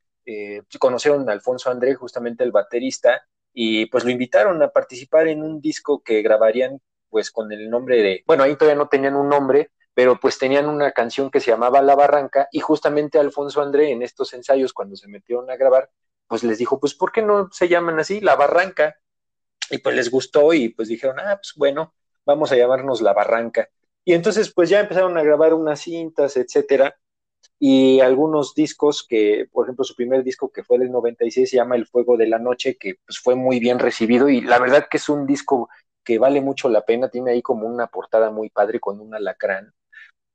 conocieron a Alfonso André, justamente el baterista, y pues lo invitaron a participar en un disco que grabarían pues con el nombre de, bueno, ahí todavía no tenían un nombre, pero pues tenían una canción que se llamaba La Barranca y justamente Alfonso André en estos ensayos cuando se metieron a grabar, pues les dijo, pues ¿por qué no se llaman así? La Barranca y pues les gustó y pues dijeron, ah, pues bueno, vamos a llamarnos La Barranca. Y entonces pues ya empezaron a grabar unas cintas, etcétera, y algunos discos que, por ejemplo, su primer disco que fue del 96 se llama El Fuego de la Noche, que pues fue muy bien recibido y la verdad que es un disco que vale mucho la pena, tiene ahí como una portada muy padre con un alacrán.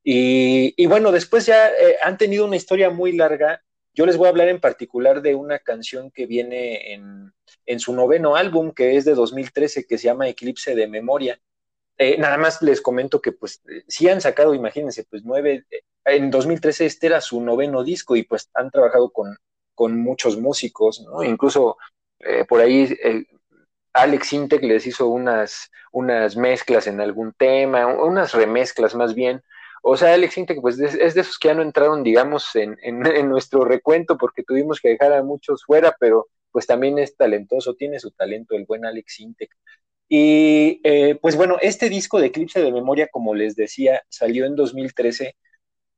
Y, y bueno, después ya eh, han tenido una historia muy larga yo les voy a hablar en particular de una canción que viene en, su noveno álbum, que es de 2013, que se llama Eclipse de Memoria. Eh, nada más les comento que pues sí han sacado, imagínense, pues nueve, eh, en 2013 este era su noveno disco y pues han trabajado con, con muchos músicos, ¿no? Incluso eh, por ahí Alex Intec les hizo unas, unas mezclas en algún tema, unas remezclas más bien, o sea, Alex Intec, pues es de esos que ya no entraron, digamos, en, en, nuestro recuento porque tuvimos que dejar a muchos fuera, pero pues también es talentoso, tiene su talento el buen Alex Intec. Y eh, pues bueno, este disco de Eclipse de Memoria, como les decía, salió en 2013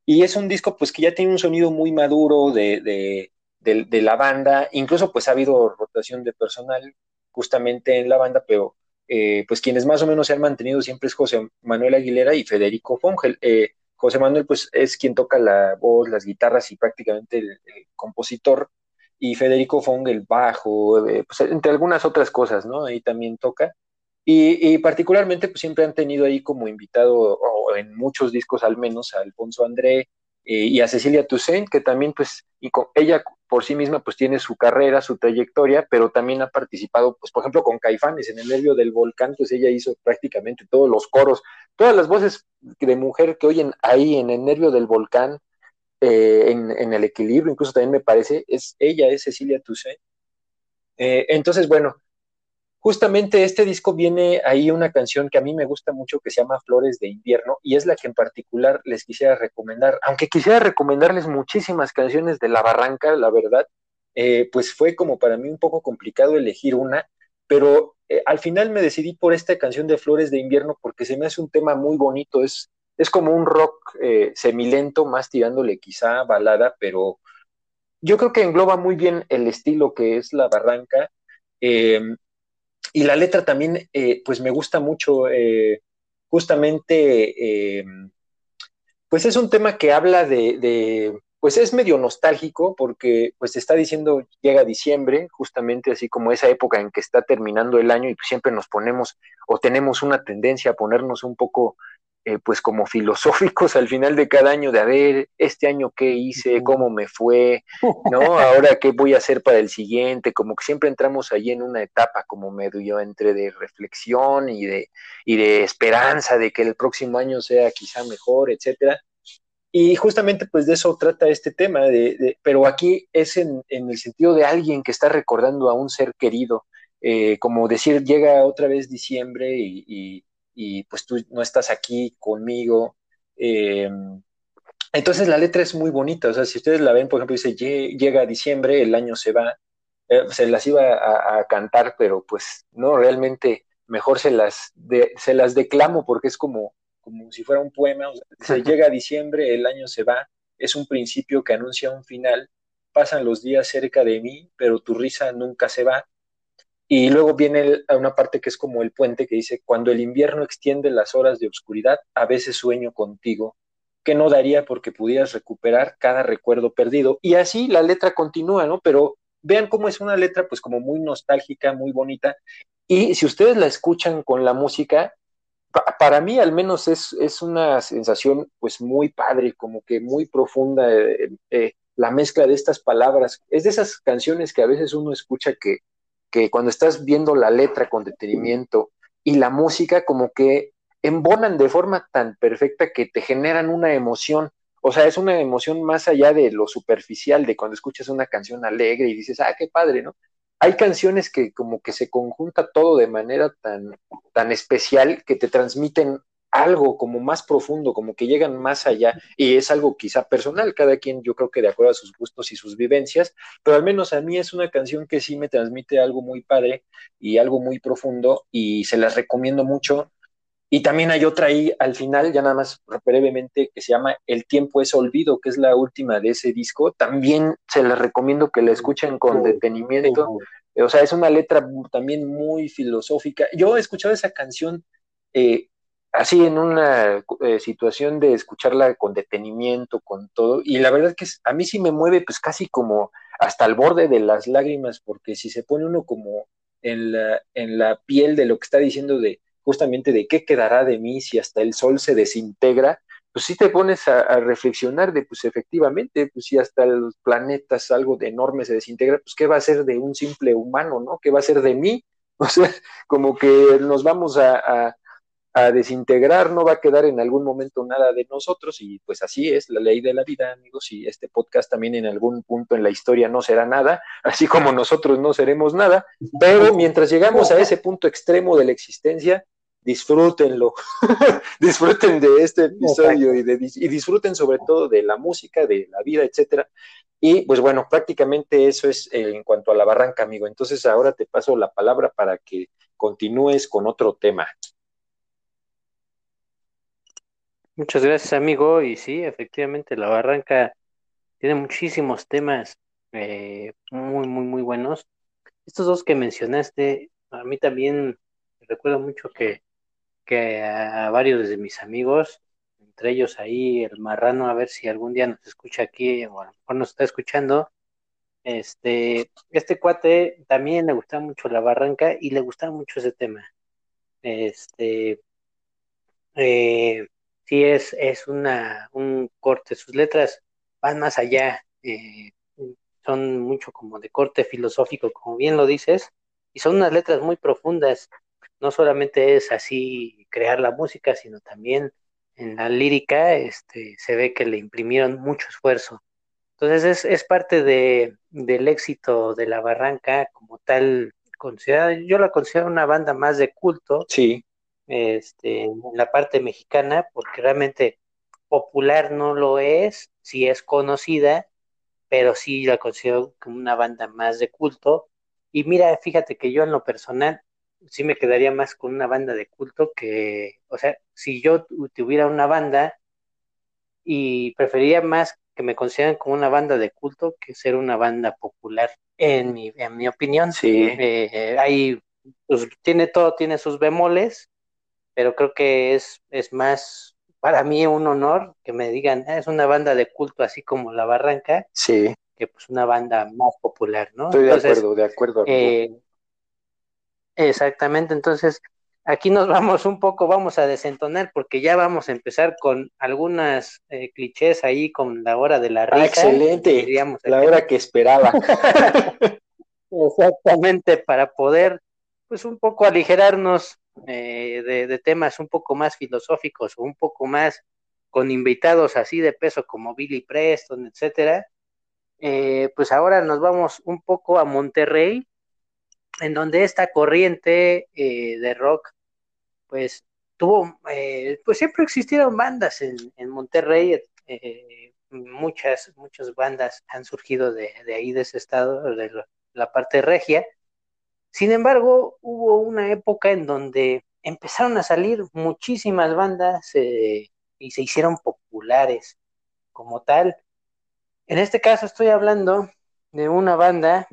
y es un disco pues que ya tiene un sonido muy maduro de, de, la banda, incluso pues ha habido rotación de personal justamente en la banda, pero eh, pues quienes más o menos se han mantenido siempre es José Manuel Aguilera y Federico Fongel. Eh, José Manuel pues es quien toca la voz, las guitarras y prácticamente el, compositor, y Federico Fong el bajo, eh, pues entre algunas otras cosas, ¿no? Ahí también toca. Y, particularmente pues siempre han tenido ahí como invitado, o en muchos discos al menos, a Alfonso André, eh, y a Cecilia Toussaint, que también pues, y con, ella por sí misma pues tiene su carrera, su trayectoria, pero también ha participado, pues por ejemplo con Caifanes en el nervio del volcán, pues ella hizo prácticamente todos los coros, todas las voces de mujer que oyen ahí en el nervio del volcán, eh, en, el equilibrio, incluso también me parece, es ella, es Cecilia Toussaint. Eh, entonces, bueno, Justamente este disco viene ahí una canción que a mí me gusta mucho que se llama Flores de Invierno y es la que en particular les quisiera recomendar. Aunque quisiera recomendarles muchísimas canciones de La Barranca, la verdad, eh, pues fue como para mí un poco complicado elegir una, pero al final me decidí por esta canción de Flores de Invierno porque se me hace un tema muy bonito, es, es como un rock eh, semilento, más tirándole quizá balada, pero yo creo que engloba muy bien el estilo que es La Barranca. Y la letra también, eh, pues me gusta mucho, eh, justamente, eh, pues es un tema que habla de, pues es medio nostálgico porque pues está diciendo llega diciembre, justamente así como esa época en que está terminando el año y siempre nos ponemos o tenemos una tendencia a ponernos un poco eh, pues como filosóficos al final de cada año de a ver, este año qué hice, cómo me fue, ¿no? Ahora qué voy a hacer para el siguiente, como que siempre entramos ahí en una etapa como medio entre de reflexión y de, y de esperanza de que el próximo año sea quizá mejor, etcétera. Y justamente pues de eso trata este tema, de, pero aquí es en, el sentido de alguien que está recordando a un ser querido, eh, como decir, llega otra vez diciembre y y pues tú no estás aquí conmigo. Eh, entonces la letra es muy bonita, o sea, si ustedes la ven, por ejemplo, dice, llega diciembre, el año se va, eh, se las iba a, cantar, pero pues no, realmente mejor se las, se las declamo porque es como, como si fuera un poema, o sea, llega diciembre, el año se va, es un principio que anuncia un final. Pasan los días cerca de mí, pero tu risa nunca se va. Y luego viene a una parte que es como el puente que dice, cuando el invierno extiende las horas de oscuridad, a veces sueño contigo, que no daría porque pudieras recuperar cada recuerdo perdido. Y así la letra continúa, ¿no? Pero vean cómo es una letra pues como muy nostálgica, muy bonita. Y si ustedes la escuchan con la música, para mí al menos es, es, una sensación pues muy padre, como que muy profunda eh, eh, la mezcla de estas palabras. Es de esas canciones que a veces uno escucha que que cuando estás viendo la letra con detenimiento y la música como que embonan de forma tan perfecta que te generan una emoción. O sea, es una emoción más allá de lo superficial, de cuando escuchas una canción alegre y dices, ah, qué padre, ¿no? Hay canciones que como que se conjunta todo de manera tan, tan especial que te transmiten algo como más profundo, como que llegan más allá, y es algo quizá personal, cada quien yo creo que de acuerdo a sus gustos y sus vivencias, pero al menos a mí es una canción que sí me transmite algo muy padre y algo muy profundo, y se las recomiendo mucho. Y también hay otra ahí al final, ya nada más brevemente, que se llama El tiempo es olvido, que es la última de ese disco. También se las recomiendo que la escuchen con detenimiento. O sea, es una letra también muy filosófica. Yo he escuchado esa canción eh, así en una eh, situación de escucharla con detenimiento, con todo, y la verdad que a mí sí me mueve pues casi como hasta el borde de las lágrimas, porque si se pone uno como en la, en la piel de lo que está diciendo de justamente de qué quedará de mí si hasta el sol se desintegra, pues sí te pones a, reflexionar de, pues efectivamente, pues si hasta los planetas algo de enorme se desintegra, pues qué va a ser de un simple humano, ¿no? ¿Qué va a ser de mí? O sea, como que nos vamos a a desintegrar, no va a quedar en algún momento nada de nosotros y pues así es la ley de la vida, amigos, y este podcast también en algún punto en la historia no será nada, así como nosotros no seremos nada, pero mientras llegamos a ese punto extremo de la existencia, disfrútenlo, disfruten de este episodio y, de, y disfruten sobre todo de la música, de la vida, etcétera. Y pues bueno, prácticamente eso es en cuanto a la barranca, amigo. Entonces ahora te paso la palabra para que continúes con otro tema. Muchas gracias, amigo. Y sí, efectivamente, la barranca tiene muchísimos temas eh, muy, muy, muy buenos. Estos dos que mencionaste, a mí también recuerdo mucho que, que a varios de mis amigos, entre ellos ahí el marrano, a ver si algún día nos escucha aquí o a lo mejor nos está escuchando. Este, este cuate también le gustaba mucho la barranca y le gustaba mucho ese tema. Este, eh, sí es, es una, un corte, sus letras van más allá, eh, son mucho como de corte filosófico, como bien lo dices, y son unas letras muy profundas, no solamente es así crear la música, sino también en la lírica este, se ve que le imprimieron mucho esfuerzo. Entonces es, es parte de, del éxito de La Barranca como tal, considerada, yo la considero una banda más de culto. Sí este, en la parte mexicana, porque realmente popular no lo es, si es conocida, pero sí la considero como una banda más de culto. Y mira, fíjate que yo en lo personal sí me quedaría más con una banda de culto que, o sea, si yo tuviera una banda y preferiría más que me consideran como una banda de culto que ser una banda popular, en mi, en mi opinión. Sí. Eh, hay, pues, tiene todo, tiene sus bemoles, pero creo que es, es más para mí un honor que me digan, ah, es una banda de culto así como La Barranca, sí. que pues una banda más popular, ¿no? Estoy de acuerdo, de acuerdo. Eh, exactamente, entonces aquí nos vamos un poco, vamos a desentonar porque ya vamos a empezar con algunas eh, clichés ahí con la hora de la ah, risa. Ah, excelente, la hora que esperaba. Exactamente, para poder pues un poco aligerarnos eh, de, temas un poco más filosóficos o un poco más con invitados así de peso como Billy Preston, etcétera, eh, pues ahora nos vamos un poco a Monterrey, en donde esta corriente eh, de rock, pues tuvo, pues siempre existieron bandas en, en Monterrey, muchas, muchas bandas han surgido de, de, ahí, de ese estado, de la parte regia, sin embargo, hubo una época en donde empezaron a salir muchísimas bandas eh, y se hicieron populares como tal. En este caso estoy hablando de una banda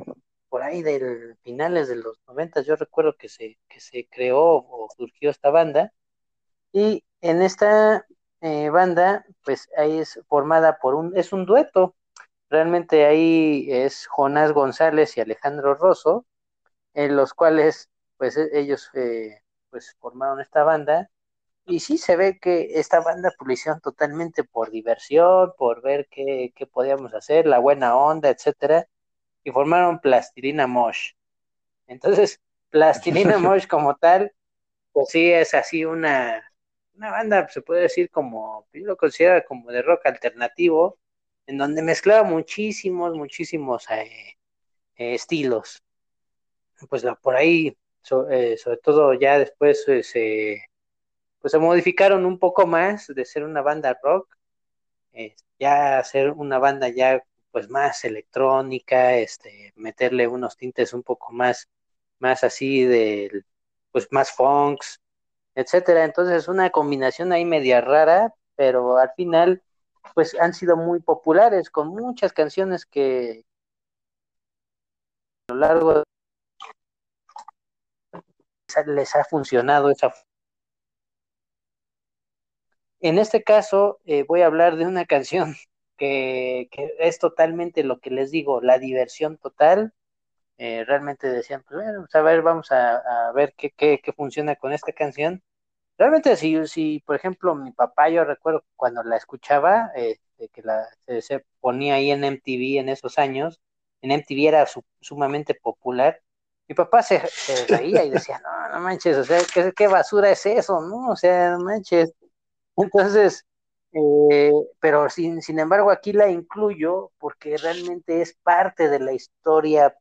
por ahí del finales de los noventas, yo recuerdo que se, que se creó o surgió esta banda, y en esta eh, banda, pues ahí es formada por un, es un dueto, realmente ahí es Jonás González y Alejandro Rosso, en los cuales pues e, ellos eh, pues formaron esta banda, y sí se ve que esta banda pues, hicieron totalmente por diversión, por ver qué, qué podíamos hacer, la buena onda, etcétera, y formaron Plastilina Mosh. Entonces, Plastilina Mosh como tal, pues sí es así una, una banda, se puede decir como, yo lo considero como de rock alternativo, en donde mezclaba muchísimos, muchísimos eh, eh, estilos. Pues por ahí, eh, sobre todo ya después se, pues se modificaron un poco más de ser una banda rock, ya ser una banda ya pues más electrónica, este, meterle unos tintes un poco más, más así de, pues más funks, etcétera. Entonces, una combinación ahí media rara, pero al final, pues han sido muy populares con muchas canciones que a lo largo les ha funcionado esa en este caso eh, voy a hablar de una canción que, es totalmente lo que les digo, la diversión total. Eh, realmente decían, pues bueno, pues, a ver, vamos a, ver qué, qué, funciona con esta canción. Realmente si, si, por ejemplo, mi papá, yo recuerdo cuando la escuchaba, eh, que la, se, ponía ahí en MTV en esos años, en MTV era sumamente popular, mi papá se, reía y decía, no, no manches, o sea, ¿qué, ¿qué, basura es eso? ¿No? O sea, no manches. Entonces, eh, pero sin, sin embargo aquí la incluyo porque realmente es parte de la historia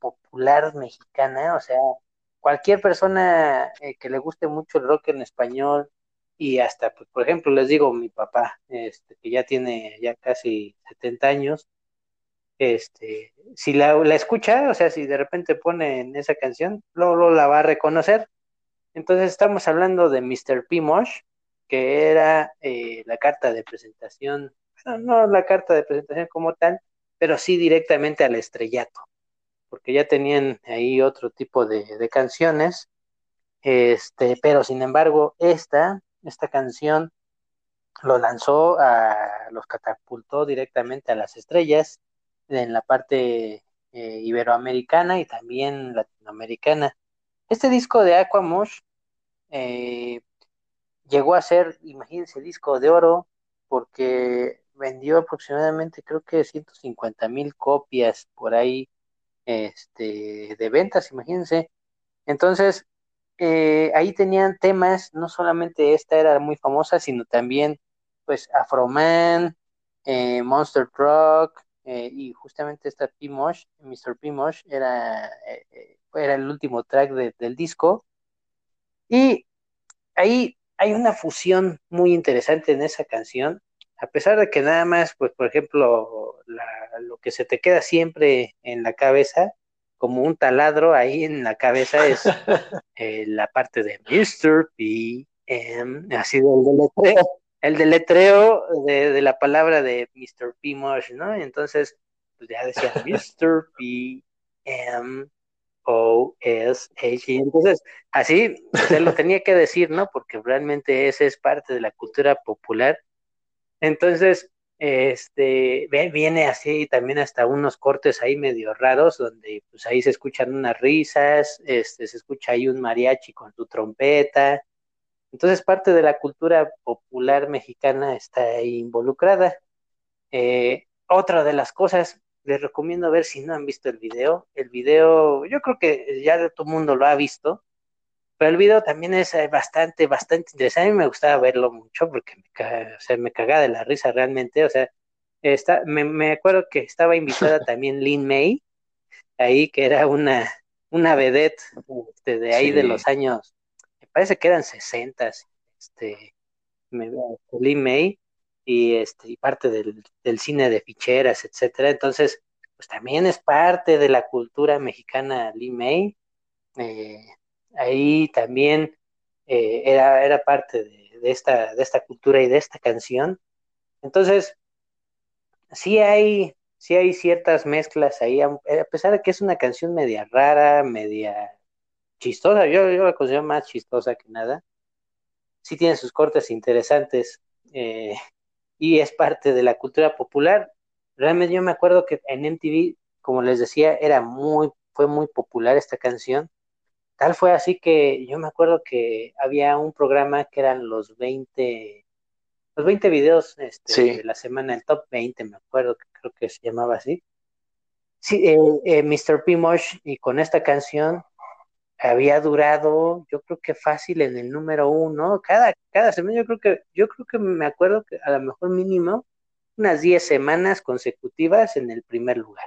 popular mexicana, o sea, cualquier persona eh, que le guste mucho el rock en español y hasta, pues, por ejemplo, les digo, mi papá, este, que ya tiene ya casi 70 años, este, si la, la escucha, o sea, si de repente pone en esa canción, luego, la va a reconocer. Entonces estamos hablando de Mr. P que era eh, la carta de presentación, no la carta de presentación como tal, pero sí directamente al estrellato, porque ya tenían ahí otro tipo de, canciones, este, pero sin embargo, esta, esta canción lo lanzó a, los catapultó directamente a las estrellas en la parte eh, iberoamericana y también latinoamericana. Este disco de Aquamosh eh, llegó a ser, imagínense, disco de oro, porque vendió aproximadamente, creo que 150 mil copias por ahí este, de ventas, imagínense. Entonces, eh, ahí tenían temas, no solamente esta era muy famosa, sino también, pues, Afroman, Monster Truck, eh, y justamente esta P-Mosh, Mr. P-Mosh, era, eh, era el último track del disco. Y ahí hay una fusión muy interesante en esa canción, a pesar de que nada más, pues por ejemplo, lo que se te queda siempre en la cabeza, como un taladro ahí en la cabeza, es eh, la parte de Mr. P. M. Así del deletreo, el deletreo de, de la palabra de Mr. P. Mosh, ¿no? Entonces, pues ya decía Mr. P. M. O, S, H. Y entonces, así se lo tenía que decir, ¿no? Porque realmente ese es parte de la cultura popular. Entonces, este, viene así también hasta unos cortes ahí medio raros, donde pues ahí se escuchan unas risas, este, se escucha ahí un mariachi con tu trompeta. Entonces, parte de la cultura popular mexicana está ahí involucrada. Eh, otra de las cosas les recomiendo ver si no han visto el video. El video, yo creo que ya todo el mundo lo ha visto, pero el video también es eh, bastante, bastante interesante. A mí me gustaba verlo mucho porque me, o sea, me cagaba de la risa realmente. O sea, está, me, acuerdo que estaba invitada también Lin May, ahí que era una, una vedette este, de ahí de los años, me parece que eran 60, este, Lin May y, este, y parte del, cine de ficheras, etcétera. Entonces, pues también es parte de la cultura mexicana Lee May. Eh, ahí también eh, era, era parte de, esta, de esta cultura y de esta canción. Entonces, sí hay sí hay ciertas mezclas ahí, a pesar de que es una canción media rara, media chistosa, yo, yo la considero más chistosa que nada. Sí tiene sus cortes interesantes eh, y es parte de la cultura popular. Realmente yo me acuerdo que en MTV, como les decía, era muy, fue muy popular esta canción. Tal fue así que yo me acuerdo que había un programa que eran los 20, los 20 videos este, de la semana, el top 20, me acuerdo, que creo que se llamaba así. Sí, eh, eh, Mr. Pimosh, y con esta canción había durado, yo creo que fácil en el número uno, cada, cada semana, yo creo que, yo creo que me acuerdo que a lo mejor mínimo unas 10 semanas consecutivas en el primer lugar.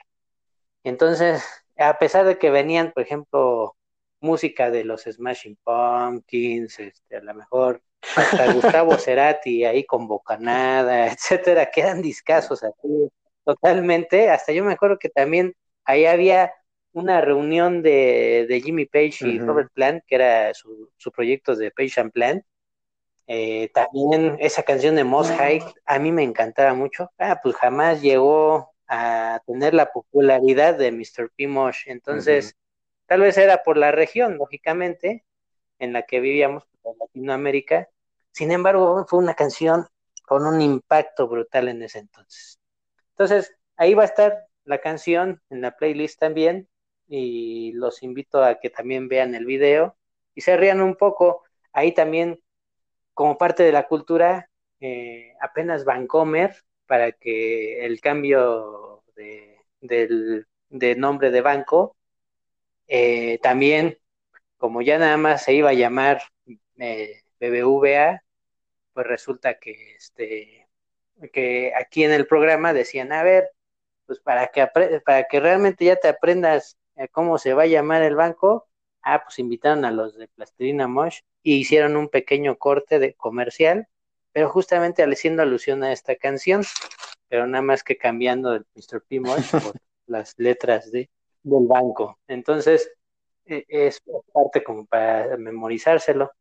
Entonces, a pesar de que venían, por ejemplo, música de los Smashing Pumpkins, este, a lo mejor hasta Gustavo Cerati ahí con Bocanada, etcétera, quedan discasos aquí totalmente. Hasta yo me acuerdo que también ahí había una reunión de, Jimmy Page y Robert Plant, que era su, su proyecto de Page and Plant. Eh, también esa canción de Moss High a mí me encantaba mucho. Ah, pues jamás llegó a tener la popularidad de Mr. P. Mosh. Entonces, tal vez era por la región, lógicamente, en la que vivíamos, en Latinoamérica. Sin embargo, fue una canción con un impacto brutal en ese entonces. Entonces, ahí va a estar la canción en la playlist también y los invito a que también vean el video y se rían un poco. Ahí también, como parte de la cultura, eh, apenas Vancomer, para que el cambio de, del, nombre de banco, eh, también, como ya nada más se iba a llamar eh, BBVA, pues resulta que, este, que aquí en el programa decían, a ver, pues para que, para que realmente ya te aprendas cómo se va a llamar el banco, ah, pues invitaron a los de Plastilina Mosh y hicieron un pequeño corte de comercial, pero justamente haciendo alusión a esta canción, pero nada más que cambiando el Mr. P. Mosh por las letras de, del banco. Entonces, e, es parte como para memorizárselo.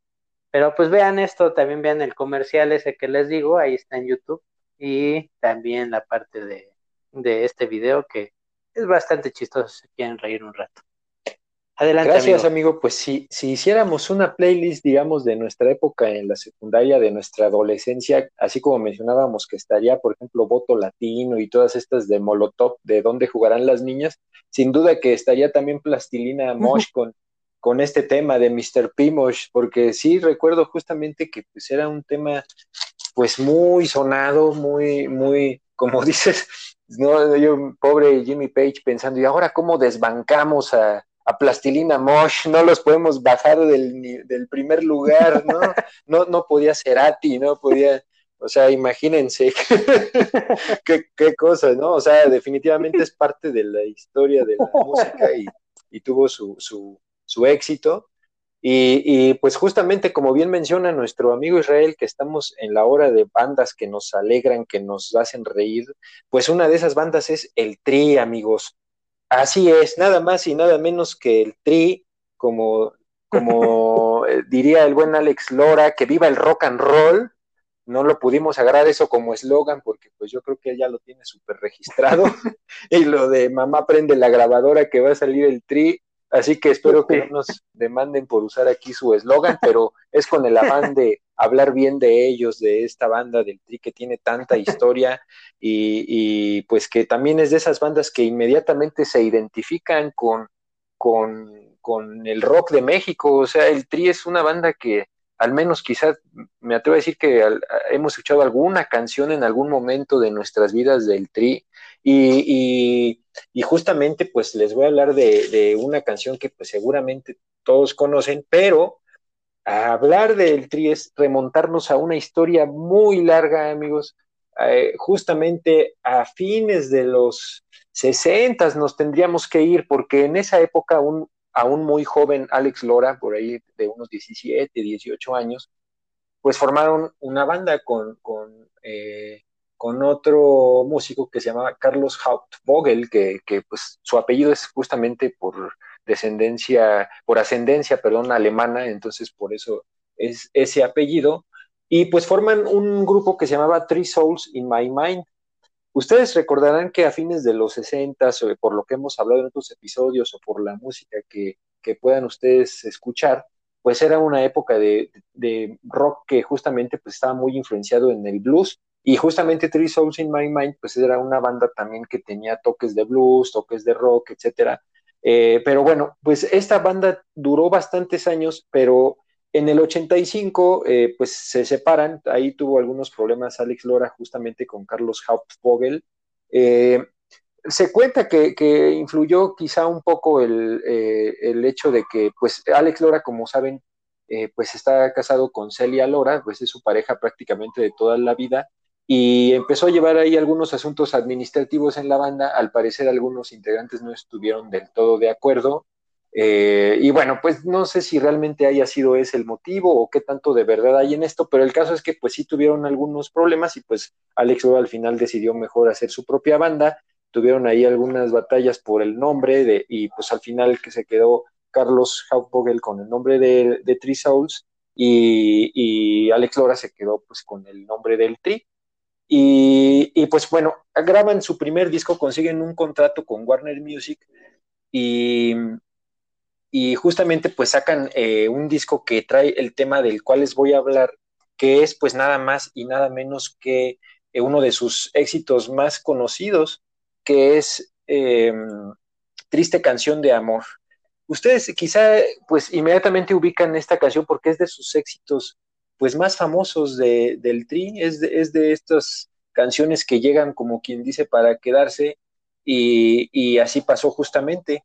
Pero pues vean esto, también vean el comercial ese que les digo, ahí está en YouTube, y también la parte de, de este video que es bastante chistoso si quieren reír un rato. Adelante. Gracias, amigo. Pues si, si hiciéramos una playlist, digamos, de nuestra época en la secundaria, de nuestra adolescencia, así como mencionábamos que estaría, por ejemplo, Voto Latino y todas estas de Molotov, de dónde jugarán las niñas, sin duda que estaría también Plastilina Mosh con, con este tema de Mr. Pimosh, porque sí recuerdo justamente que pues era un tema pues muy sonado, muy, muy, como dices, no, yo, pobre Jimmy Page, pensando, ¿y ahora cómo desbancamos a, Plastilina Mosh? No los podemos bajar del, primer lugar, ¿no? No, no podía Cerati, no podía, o sea, imagínense qué, qué cosa, ¿no? O sea, definitivamente es parte de la historia de la música y, y tuvo su, su, su éxito. Y, pues justamente como bien menciona nuestro amigo Israel, que estamos en la hora de bandas que nos alegran, que nos hacen reír, pues una de esas bandas es el Tri, amigos. Así es, nada más y nada menos que el Tri, como, como eh, diría el buen Alex Lora, que viva el rock and roll. No lo pudimos agarrar eso como eslogan porque pues yo creo que ya lo tiene súper registrado. y lo de mamá prende la grabadora que va a salir el Tri, Así que espero que no nos demanden por usar aquí su eslogan, pero es con el afán de hablar bien de ellos, de esta banda del Tri que tiene tanta historia y, pues que también es de esas bandas que inmediatamente se identifican con, con, con el rock de México. O sea, el Tri es una banda que al menos quizás me atrevo a decir que hemos escuchado alguna canción en algún momento de nuestras vidas del Tri y, justamente pues les voy a hablar de, una canción que pues seguramente todos conocen, pero hablar del Tri es remontarnos a una historia muy larga, amigos. Eh, justamente a fines de los 60 nos tendríamos que ir, porque en esa época un, aún muy joven Alex Lora, por ahí de unos 17, 18 años, pues formaron una banda con, con eh, con otro músico que se llamaba Carlos Hauptvogel, que, que pues su apellido es justamente por descendencia, por ascendencia, perdón, alemana, entonces por eso es ese apellido, y pues forman un grupo que se llamaba Three Souls in My Mind, Ustedes recordarán que a fines de los 60, por lo que hemos hablado en otros episodios o por la música que, que puedan ustedes escuchar, pues era una época de, de, rock que justamente pues estaba muy influenciado en el blues y justamente Three Souls in My Mind pues era una banda también que tenía toques de blues, toques de rock, etcétera. Eh, pero bueno, pues esta banda duró bastantes años, pero en el 85 eh, pues se separan, ahí tuvo algunos problemas Alex Lora justamente con Carlos Hauptvogel. Eh, se cuenta que, que, influyó quizá un poco el, eh, el, hecho de que, pues, Alex Lora, como saben, pues está casado con Celia Lora, pues es su pareja prácticamente de toda la vida, y empezó a llevar ahí algunos asuntos administrativos en la banda. Al parecer, algunos integrantes no estuvieron del todo de acuerdo. Eh, y bueno, pues no sé si realmente haya sido ese el motivo o qué tanto de verdad hay en esto, pero el caso es que pues sí tuvieron algunos problemas y pues Alex Lora al final decidió mejor hacer su propia banda tuvieron ahí algunas batallas por el nombre de, y pues al final que se quedó Carlos Hauptvogel con el nombre de, de Souls y, y, Alex Lora se quedó pues con el nombre del Tri. Y, pues bueno, graban su primer disco, consiguen un contrato con Warner Music y, justamente pues sacan eh, un disco que trae el tema del cual les voy a hablar, que es pues nada más y nada menos que eh, uno de sus éxitos más conocidos, que es eh, Triste Canción de Amor. Ustedes quizá pues inmediatamente ubican esta canción porque es de sus éxitos pues más famosos de, del Tri, es de, es de estas canciones que llegan como quien dice para quedarse y, y así pasó justamente.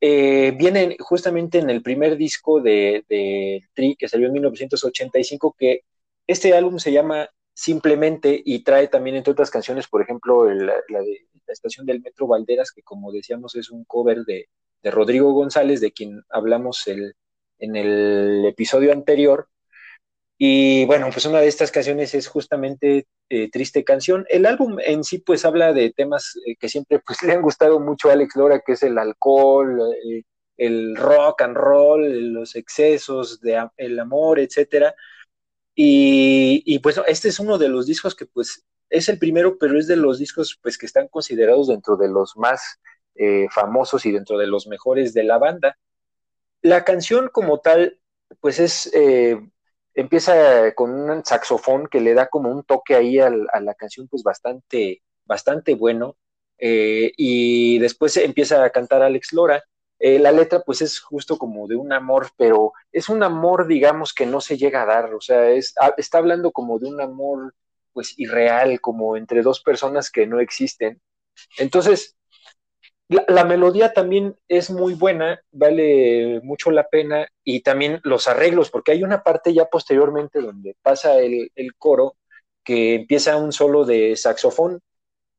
Eh, vienen justamente en el primer disco de, de, Tri que salió en 1985 que este álbum se llama simplemente y trae también entre otras canciones, por ejemplo, la, de la estación del Metro Valderas, que como decíamos es un cover de, de Rodrigo González, de quien hablamos el, en el episodio anterior. Y bueno, pues una de estas canciones es justamente eh, Triste Canción. El álbum en sí pues habla de temas eh, que siempre pues le han gustado mucho a Alex Lora, que es el alcohol, eh, el rock and roll, los excesos, de, el amor, etcétera y, y, pues este es uno de los discos que pues es el primero, pero es de los discos pues que están considerados dentro de los más eh, famosos y dentro de los mejores de la banda. La canción como tal pues es, eh, empieza con un saxofón que le da como un toque ahí a, la canción pues bastante, bastante bueno. Eh, y después empieza a cantar Alex Lora eh, la letra pues es justo como de un amor, pero es un amor, digamos, que no se llega a dar, o sea, es, ah, está hablando como de un amor pues irreal, como entre dos personas que no existen. Entonces, la, melodía también es muy buena, vale mucho la pena, y también los arreglos, porque hay una parte ya posteriormente donde pasa el, el coro que empieza un solo de saxofón,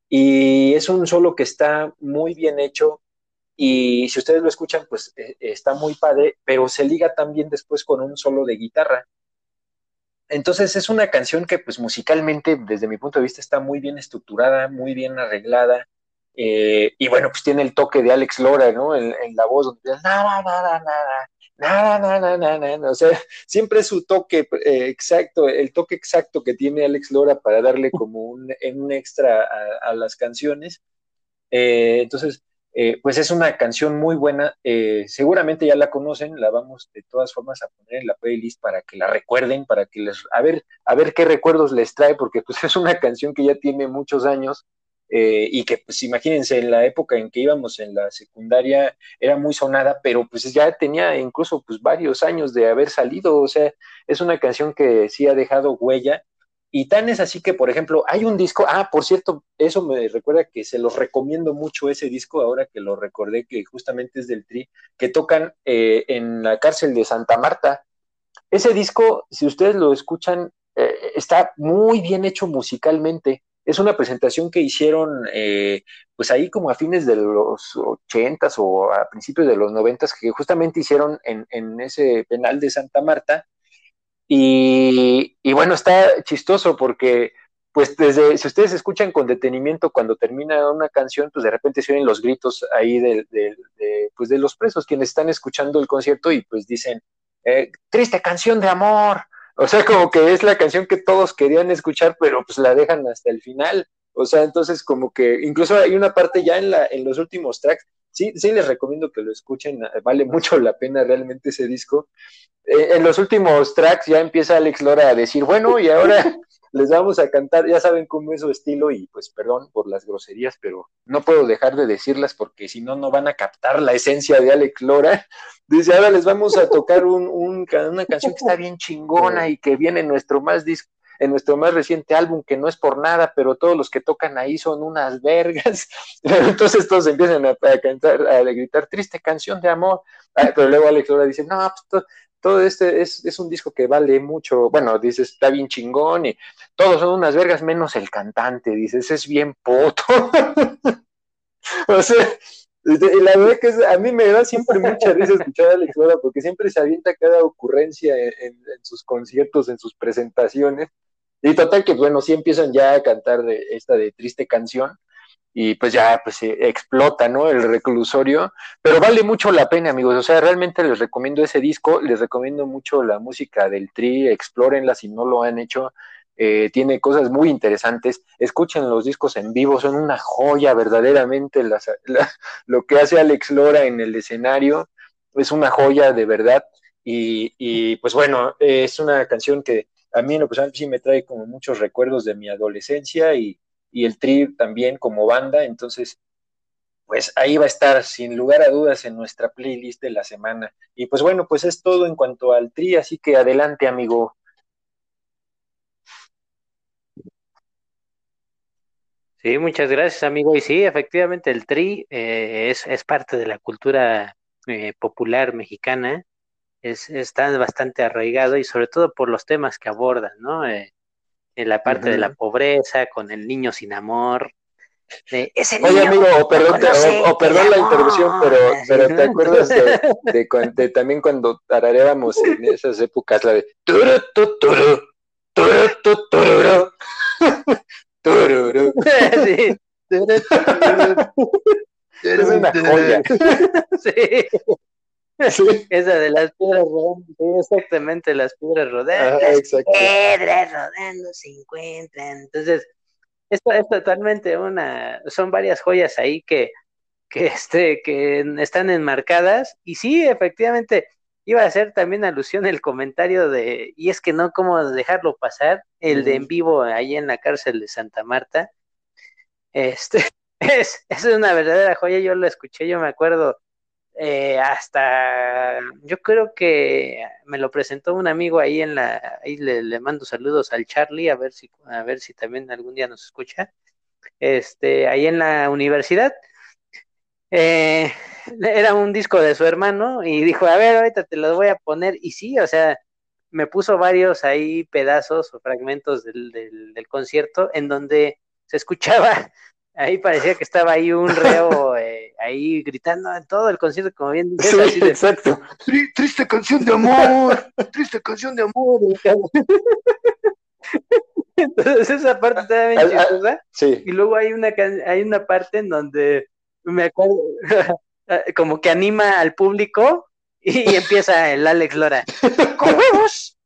y es un solo que está muy bien hecho, y si ustedes lo escuchan, pues eh, está muy padre, pero se liga también después con un solo de guitarra. Entonces es una canción que pues musicalmente, desde mi punto de vista, está muy bien estructurada, muy bien arreglada. Eh, y bueno, pues tiene el toque de Alex Lora, ¿no? En, en la voz donde nada, nada, nada, nada, nada, nada, nada. O sea, siempre su toque eh, exacto, el toque exacto que tiene Alex Lora para darle como un, un extra a, a las canciones. Eh, entonces, eh, pues es una canción muy buena, eh, seguramente ya la conocen, la vamos de todas formas a poner en la playlist para que la recuerden, para que les, a ver, a ver qué recuerdos les trae, porque pues es una canción que ya tiene muchos años eh, y que pues imagínense en la época en que íbamos en la secundaria era muy sonada, pero pues ya tenía incluso pues varios años de haber salido, o sea, es una canción que sí ha dejado huella y tan es así que, por ejemplo, hay un disco, ah, por cierto, eso me recuerda que se los recomiendo mucho ese disco, ahora que lo recordé, que justamente es del Tri, que tocan eh, en la cárcel de Santa Marta. Ese disco, si ustedes lo escuchan, eh, está muy bien hecho musicalmente. Es una presentación que hicieron, eh, pues ahí como a fines de los ochentas o a principios de los noventas, que justamente hicieron en, ese penal de Santa Marta y, y, bueno, está chistoso porque, pues, desde, si ustedes escuchan con detenimiento cuando termina una canción, pues de repente se oyen los gritos ahí de, de, de pues, de los presos, quienes están escuchando el concierto y pues dicen, eh, triste canción de amor. O sea, como que es la canción que todos querían escuchar, pero pues la dejan hasta el final. O sea, entonces como que incluso hay una parte ya en, la, en los últimos tracks, sí, sí les recomiendo que lo escuchen, vale mucho la pena realmente ese disco. Eh, en los últimos tracks ya empieza Alex Lora a decir, bueno, y ahora les vamos a cantar, ya saben cómo es su estilo y pues perdón por las groserías, pero no puedo dejar de decirlas porque si no, no van a captar la esencia de Alex Lora. Dice, ahora les vamos a tocar un, una canción que está bien chingona y que viene en nuestro más disco en nuestro más reciente álbum, que no es por nada, pero todos los que tocan ahí son unas vergas. Entonces todos empiezan a, cantar, a gritar, triste canción de amor. Ah, pero luego Alex Lora dice, no, pues todo este es, un disco que vale mucho, bueno, dices, está bien chingón y todos son unas vergas menos el cantante, dices, es bien poto. o sea, la verdad que a mí me da siempre mucha risa escuchar a Alex Lora porque siempre se avienta cada ocurrencia en, sus conciertos, en sus presentaciones. Y total que, bueno, sí empiezan ya a cantar de esta de triste canción y pues ya pues explota, ¿no? El reclusorio, pero vale mucho la pena, amigos, o sea, realmente les recomiendo ese disco, les recomiendo mucho la música del Tri, explórenla si no lo han hecho, eh, tiene cosas muy interesantes, escuchen los discos en vivo, son una joya verdaderamente, lo que hace Alex Lora en el escenario es una joya de verdad, y, y pues bueno, es una canción que a mí en lo personal sí me trae como muchos recuerdos de mi adolescencia y y el Tri también como banda, entonces pues ahí va a estar sin lugar a dudas en nuestra playlist de la semana. Y pues bueno, pues es todo en cuanto al Tri, así que adelante amigo. Sí, muchas gracias amigo. Y sí, efectivamente el Tri eh, es, es, parte de la cultura eh, popular mexicana, es, está bastante arraigado y sobre todo por los temas que abordan, ¿no? Eh, en la parte de la pobreza, con el niño sin amor. ese Oye, amigo, o perdón, o, perdón la interrupción, pero, pero ¿te acuerdas de, también cuando tarareábamos en esas épocas la de turu, turu, turu, turu, turu, Sí. Es una joya. Sí. Esa de las piedras rodando, exactamente, las piedras rodando. piedras rodando se encuentran. Entonces, esto es totalmente una, son varias joyas ahí que, que, este, que están enmarcadas. Y sí, efectivamente, iba a hacer también alusión el comentario de, y es que no, cómo dejarlo pasar, el de en vivo ahí en la cárcel de Santa Marta. Este, es, es una verdadera joya, yo lo escuché, yo me acuerdo eh, hasta yo creo que me lo presentó un amigo ahí en la ahí le, mando saludos al Charlie a ver si a ver si también algún día nos escucha este ahí en la universidad. Eh, era un disco de su hermano y dijo a ver ahorita te lo voy a poner y sí o sea me puso varios ahí pedazos o fragmentos del, del concierto en donde se escuchaba ahí parecía que estaba ahí un reo eh, ahí gritando en todo el concierto, como bien dices. Sí, exacto. triste canción de amor, triste canción de amor. Entonces esa parte está bien chistosa. Sí. Y luego hay una hay una parte en donde me acuerdo como que anima al público y, empieza el Alex Lora. ¡Con huevos!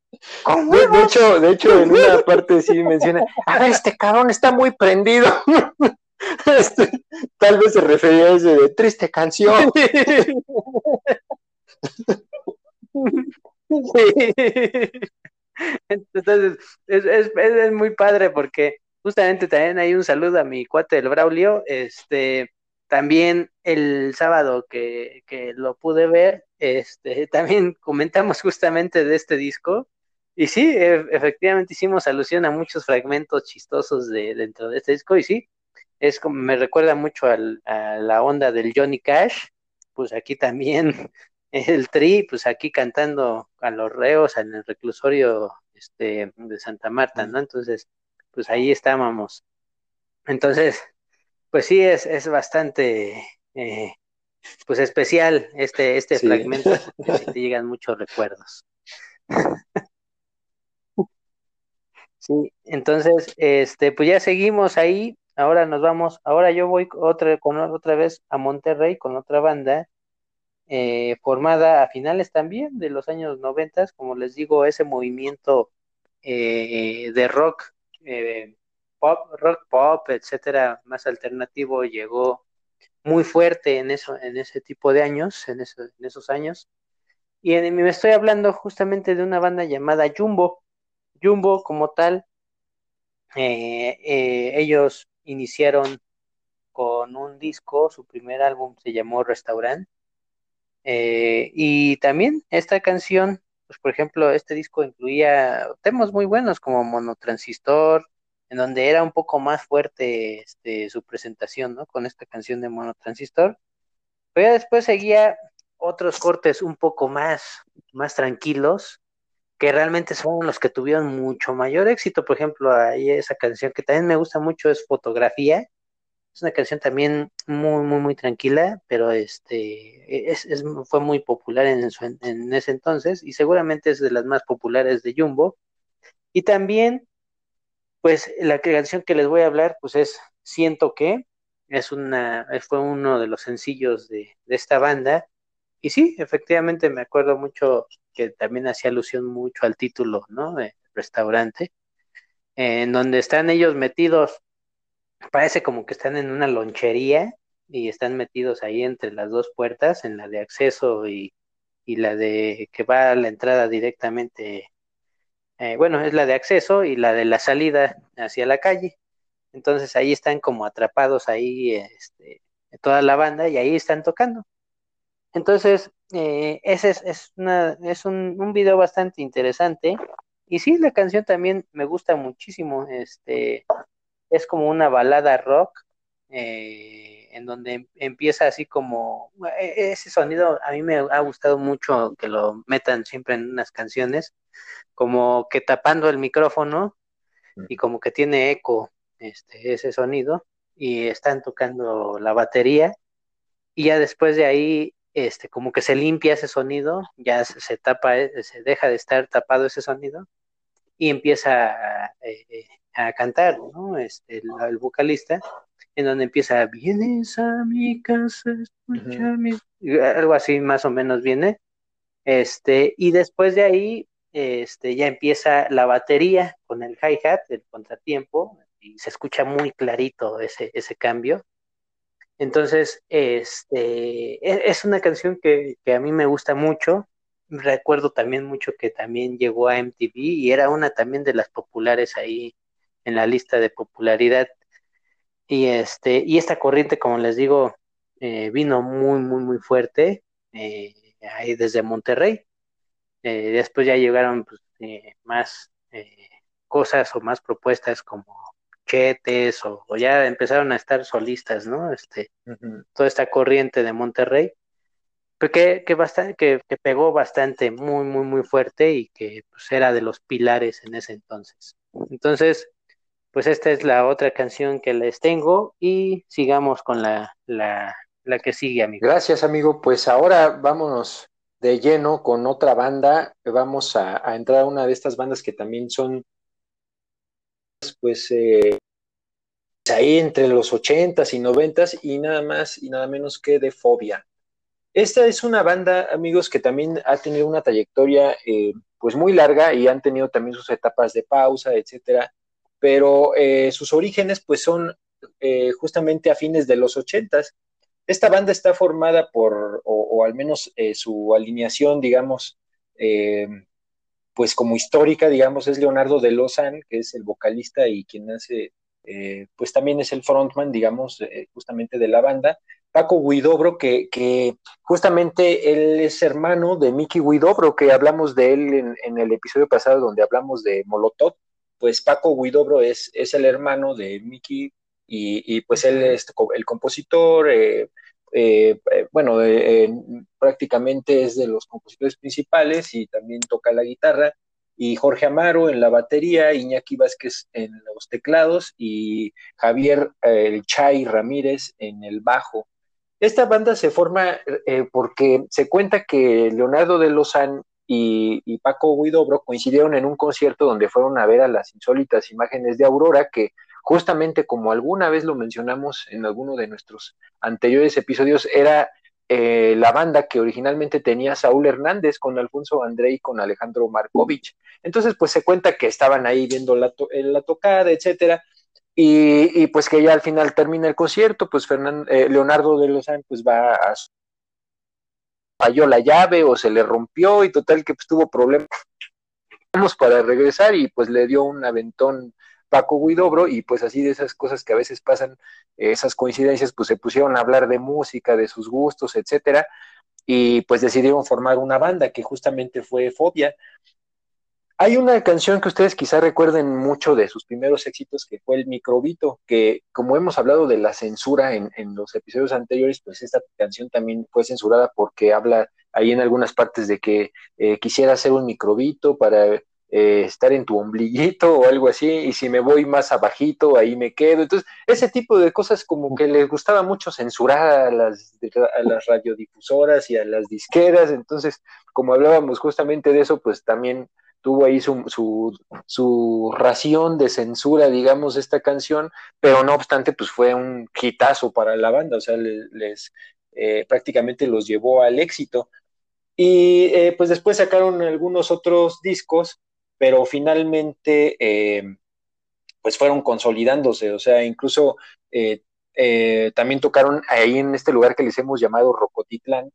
¡Con huevos! De, hecho, de hecho, en una parte sí menciona, a ver, este cabrón está muy prendido. Este, tal vez se refería a ese de triste canción. Entonces, es, es, es, muy padre porque justamente también hay un saludo a mi cuate del Braulio. Este, también el sábado que, que lo pude ver, este, también comentamos justamente de este disco. Y sí, e, efectivamente hicimos alusión a muchos fragmentos chistosos de, dentro de este disco. Y sí, es como, me recuerda mucho al, a la onda del Johnny Cash, pues aquí también el Tri, pues aquí cantando a los reos en el reclusorio este, de Santa Marta, ¿no? Entonces, pues ahí estábamos. Entonces, pues sí, es, es bastante, eh, pues especial este, este fragmento, porque te llegan muchos recuerdos. sí, entonces, este, pues ya seguimos ahí Ahora nos vamos, ahora yo voy otra, con, otra vez a Monterrey con otra banda eh, formada a finales también de los años noventas, como les digo, ese movimiento eh, de rock eh, pop, rock pop, etcétera, más alternativo, llegó muy fuerte en eso, en ese tipo de años, en, en esos años. Y me estoy hablando justamente de una banda llamada Jumbo. Jumbo como tal, ellos iniciaron con un disco, su primer álbum se llamó Restaurant. Eh, y también esta canción, pues por ejemplo, este disco incluía temas muy buenos como Monotransistor, en donde era un poco más fuerte este, su presentación, ¿no? Con esta canción de Monotransistor. Pero después seguía otros cortes un poco más, más tranquilos, que realmente son los que tuvieron mucho mayor éxito. Por ejemplo, ahí esa canción que también me gusta mucho es Fotografía. Es una canción también muy, muy, muy tranquila, pero este es, fue muy popular en, en ese entonces y seguramente es de las más populares de Jumbo. Y también pues la canción que les voy a hablar, pues es Siento que, es una, fue uno de los sencillos de, esta banda. Y sí, efectivamente me acuerdo mucho que también hacía alusión mucho al título, ¿no? De restaurante, en donde están ellos metidos, parece como que están en una lonchería y están metidos ahí entre las dos puertas, en la de acceso y, y la de que va a la entrada directamente eh, bueno, es la de acceso y la de la salida hacia la calle. Entonces ahí están como atrapados ahí este, toda la banda y ahí están tocando. Entonces, eh, ese es, una, es un, un, video bastante interesante. Y sí, la canción también me gusta muchísimo. Este, es como una balada rock, eh, en donde em, empieza así como e, ese sonido. A mí me ha gustado mucho que lo metan siempre en unas canciones como que tapando el micrófono y como que tiene eco este, ese sonido y están tocando la batería y ya después de ahí este como que se limpia ese sonido, ya se, tapa, eh, se deja de estar tapado ese sonido y empieza a, eh, cantar, ¿no? Este, el, vocalista, en donde empieza, vienes a mi casa, escucha algo así más o menos viene, este, y después de ahí este, ya empieza la batería con el hi-hat, el contratiempo, y se escucha muy clarito ese, ese cambio. Entonces, este, e, es una canción que, a mí me gusta mucho. Recuerdo también mucho que también llegó a MTV y era una también de las populares ahí en la lista de popularidad. Y, este, y esta corriente, como les digo, eh, vino muy, muy, muy fuerte eh, ahí desde Monterrey. Eh, después ya llegaron pues, más cosas o más propuestas como chetes o, ya empezaron a estar solistas, ¿no? Este, Toda esta corriente de Monterrey, pues, que, que, bastante, que, pegó bastante, muy, muy, muy fuerte y que pues, era de los pilares en ese entonces. Entonces, pues esta es la otra canción que les tengo y sigamos con la, la, la que sigue, amigo. Gracias, amigo. Pues ahora vámonos de lleno con otra banda. Vamos a, entrar a una de estas bandas que también son, pues, eh, ahí entre los ochentas y noventas y nada más y nada menos que de Fobia. Esta es una banda, amigos, que también ha tenido una trayectoria, eh, pues, muy larga y han tenido también sus etapas de pausa, etcétera. Pero eh, sus orígenes, pues, son justamente a fines de los ochentas esta banda está formada por, o, al menos su alineación, digamos, pues como histórica, digamos, es Leonardo de Lozan, que es el vocalista y quien hace, eh, pues también es el frontman, digamos, justamente de la banda. Paco Guidobro, que, que, justamente él es hermano de Mickey Guidobro, que hablamos de él en, el episodio pasado donde hablamos de Molotov, pues Paco Guidobro es, es el hermano de Mickey y, pues él es el compositor, eh, eh, eh, bueno, prácticamente es de los compositores principales y también toca la guitarra, y Jorge Amaro en la batería, Iñaki Vázquez en los teclados y Javier el Chay Ramírez en el bajo. Esta banda se forma porque se cuenta que Leonardo de Lozán y, y Paco Guidobro coincidieron en un concierto donde fueron a ver a las insólitas imágenes de Aurora que justamente como alguna vez lo mencionamos en alguno de nuestros anteriores episodios, era eh, la banda que originalmente tenía Saúl Hernández con Alfonso André y con Alejandro Markovich. Entonces, pues se cuenta que estaban ahí viendo la, la tocada, etcétera. Y, pues que ya al final termina el concierto, pues Fernando, eh, Leonardo de Lozán pues va a falló la llave o se le rompió y total que pues tuvo problemas para regresar y pues le dio un aventón Paco Guidobro y pues así de esas cosas que a veces pasan, esas coincidencias, pues se pusieron a hablar de música, de sus gustos, etcétera, y pues decidieron formar una banda que justamente fue Fobia. Hay una canción que ustedes quizá recuerden mucho de sus primeros éxitos, que fue el Microbito, que como hemos hablado de la censura en, los episodios anteriores, pues esta canción también fue censurada porque habla ahí en algunas partes de que eh, quisiera hacer un microbito para eh, estar en tu ombliguito o algo así, y si me voy más abajito, ahí me quedo. Entonces, ese tipo de cosas como que les gustaba mucho censurar a las, a las radiodifusoras y a las disqueras. Entonces, como hablábamos justamente de eso, pues también tuvo ahí su, su, su, ración de censura, digamos, esta canción, pero no obstante, pues fue un hitazo para la banda, o sea, les, eh, prácticamente los llevó al éxito. Y eh, pues después sacaron algunos otros discos pero finalmente eh, pues fueron consolidándose, o sea, incluso eh, eh, también tocaron ahí en este lugar que les hemos llamado Rocotitlán,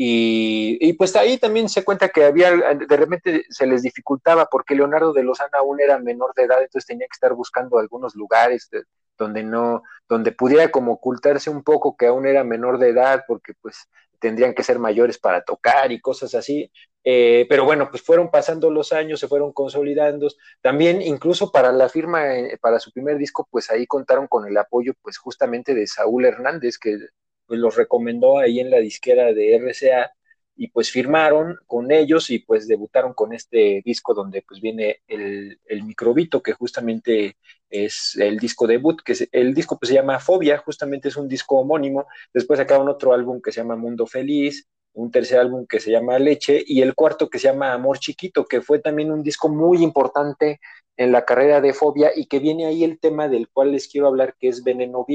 y, pues ahí también se cuenta que había, de repente se les dificultaba porque Leonardo de Lozana aún era menor de edad, entonces tenía que estar buscando algunos lugares donde no, donde pudiera como ocultarse un poco que aún era menor de edad, porque pues tendrían que ser mayores para tocar y cosas así. Eh, pero bueno, pues fueron pasando los años, se fueron consolidando. También incluso para la firma, eh, para su primer disco, pues ahí contaron con el apoyo pues justamente de Saúl Hernández, que pues, los recomendó ahí en la disquera de RCA y pues firmaron con ellos y pues debutaron con este disco donde pues viene el, el microbito que justamente es el disco debut, que el disco pues se llama Fobia, justamente es un disco homónimo, después sacaron otro álbum que se llama Mundo Feliz, un tercer álbum que se llama Leche y el cuarto que se llama Amor Chiquito, que fue también un disco muy importante en la carrera de Fobia y que viene ahí el tema del cual les quiero hablar, que es Veneno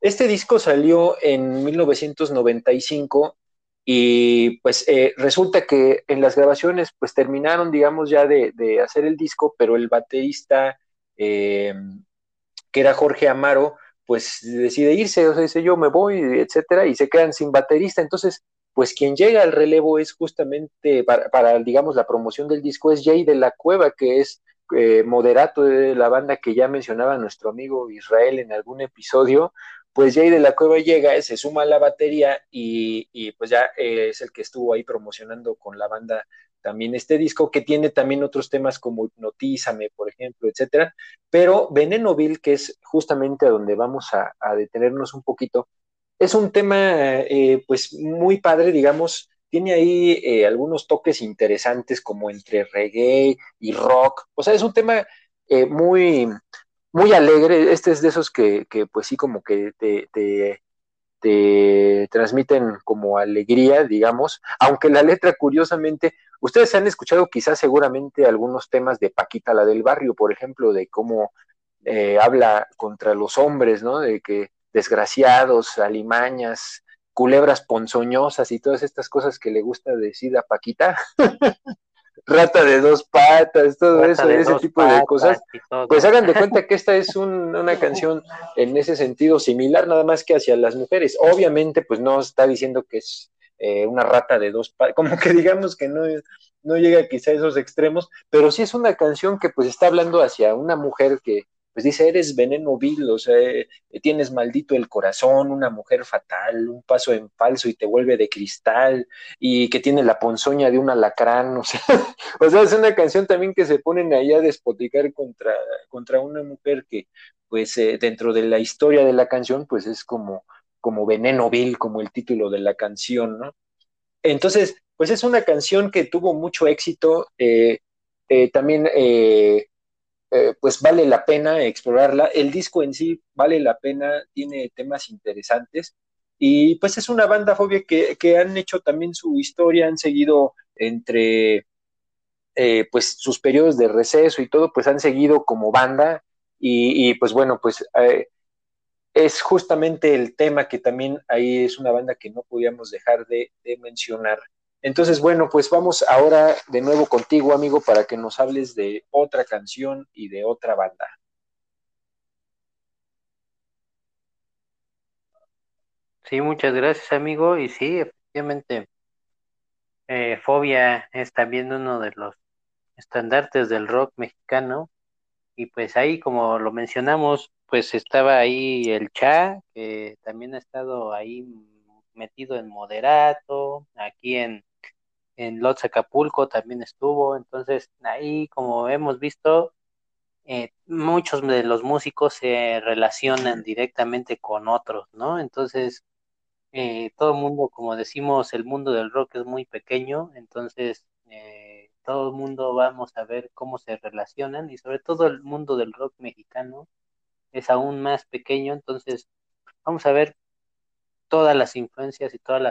Este disco salió en 1995 y pues eh, resulta que en las grabaciones pues terminaron, digamos, ya de, hacer el disco, pero el baterista, eh, que era Jorge Amaro, pues decide irse, o sea, dice yo me voy, etcétera, y se quedan sin baterista. Entonces, pues quien llega al relevo es justamente para, digamos, la promoción del disco, es Jay de la Cueva, que es eh, moderato de la banda que ya mencionaba nuestro amigo Israel en algún episodio, pues Jay de la Cueva llega, se suma a la batería y, pues ya eh, es el que estuvo ahí promocionando con la banda también este disco, que tiene también otros temas como Hipnotízame, por ejemplo, etcétera. Pero Venenoville, que es justamente a donde vamos a, detenernos un poquito, es un tema eh, pues muy padre, digamos, tiene ahí eh, algunos toques interesantes como entre reggae y rock, o sea, es un tema muy, muy alegre, este es de esos que, que pues sí como que te, te, te, transmiten como alegría, digamos, aunque la letra curiosamente, ustedes han escuchado quizás seguramente algunos temas de Paquita la del barrio, por ejemplo, de cómo eh, habla contra los hombres, ¿no? De que desgraciados, alimañas, culebras ponzoñosas y todas estas cosas que le gusta decir a Paquita. rata de dos patas, todo eso, ese tipo de cosas, pues hagan de cuenta que esta es una canción en ese sentido similar, nada más que hacia las mujeres. Obviamente, pues no está diciendo que es eh, una rata de dos patas, como que digamos que no, no llega quizá a esos extremos, pero sí es una canción que pues está hablando hacia una mujer que pues dice, eres veneno vil, o sea, eh, tienes maldito el corazón, una mujer fatal, un paso en falso y te vuelve de cristal, y que tiene la ponzoña de un alacrán, o sea, o sea, es una canción también que se ponen ahí a despoticar contra, contra una mujer que, pues, eh, dentro de la historia de la canción, pues es como, como veneno vil, como el título de la canción, ¿no? Entonces, pues es una canción que tuvo mucho éxito, eh, también eh, pues vale la pena explorarla. El disco en sí vale la pena, tiene temas interesantes y pues es una banda fobia que, que han hecho también su historia, han seguido entre eh, pues sus periodos de receso y todo, pues han seguido como banda y, pues bueno, pues eh, es justamente el tema que también ahí es una banda que no podíamos dejar de mencionar. Entonces, bueno, pues vamos ahora de nuevo contigo, amigo, para que nos hables de otra canción y de otra banda. Sí, muchas gracias, amigo. Y sí, efectivamente, eh, Fobia es también uno de los estandartes del rock mexicano. Y pues ahí, como lo mencionamos, pues estaba ahí el Cha, que también ha estado ahí metido en Moderato, aquí en en Lotz Acapulco también estuvo. Entonces, ahí, como hemos visto, eh, muchos de los músicos se relacionan directamente con otros, ¿no? Entonces, eh, todo el mundo, como decimos, el mundo del rock es muy pequeño, entonces eh, todo el mundo vamos a ver cómo se relacionan y sobre todo el mundo del rock mexicano es aún más pequeño, entonces vamos a ver todas las influencias y todos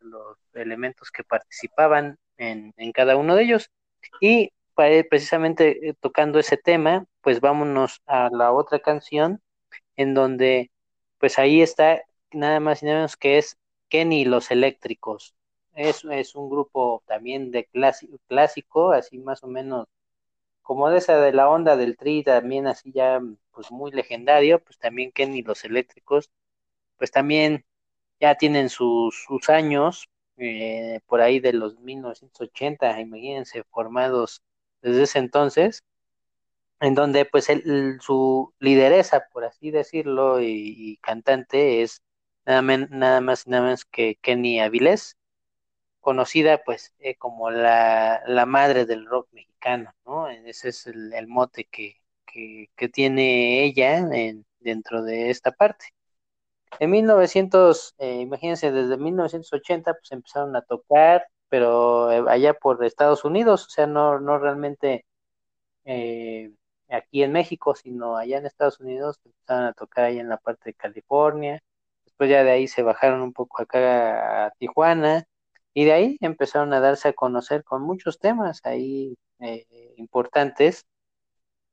los elementos que participaban en, cada uno de ellos. Y precisamente eh, tocando ese tema, pues vámonos a la otra canción en donde pues ahí está nada más y nada menos que es Kenny y los Eléctricos. Es, es un grupo también de clásico, clásico, así más o menos como de esa de la onda del tri, también así ya pues muy legendario, pues también Kenny y los Eléctricos, pues también ya tienen sus, sus años, eh, por ahí de los 1980, imagínense, formados desde ese entonces, en donde pues su lideresa, por así decirlo, y, cantante es nada, nada, más nada menos que Kenny Avilés, conocida pues eh, como la, la, madre del rock mexicano, ¿no? Ese es el, mote que, que, que, tiene ella en, dentro de esta parte. En 1900, eh, imagínense, desde 1980 pues empezaron a tocar, pero eh, allá por Estados Unidos, o sea, no, no realmente eh, aquí en México, sino allá en Estados Unidos, empezaron a tocar ahí en la parte de California, después ya de ahí se bajaron un poco acá a Tijuana, y de ahí empezaron a darse a conocer con muchos temas ahí eh, importantes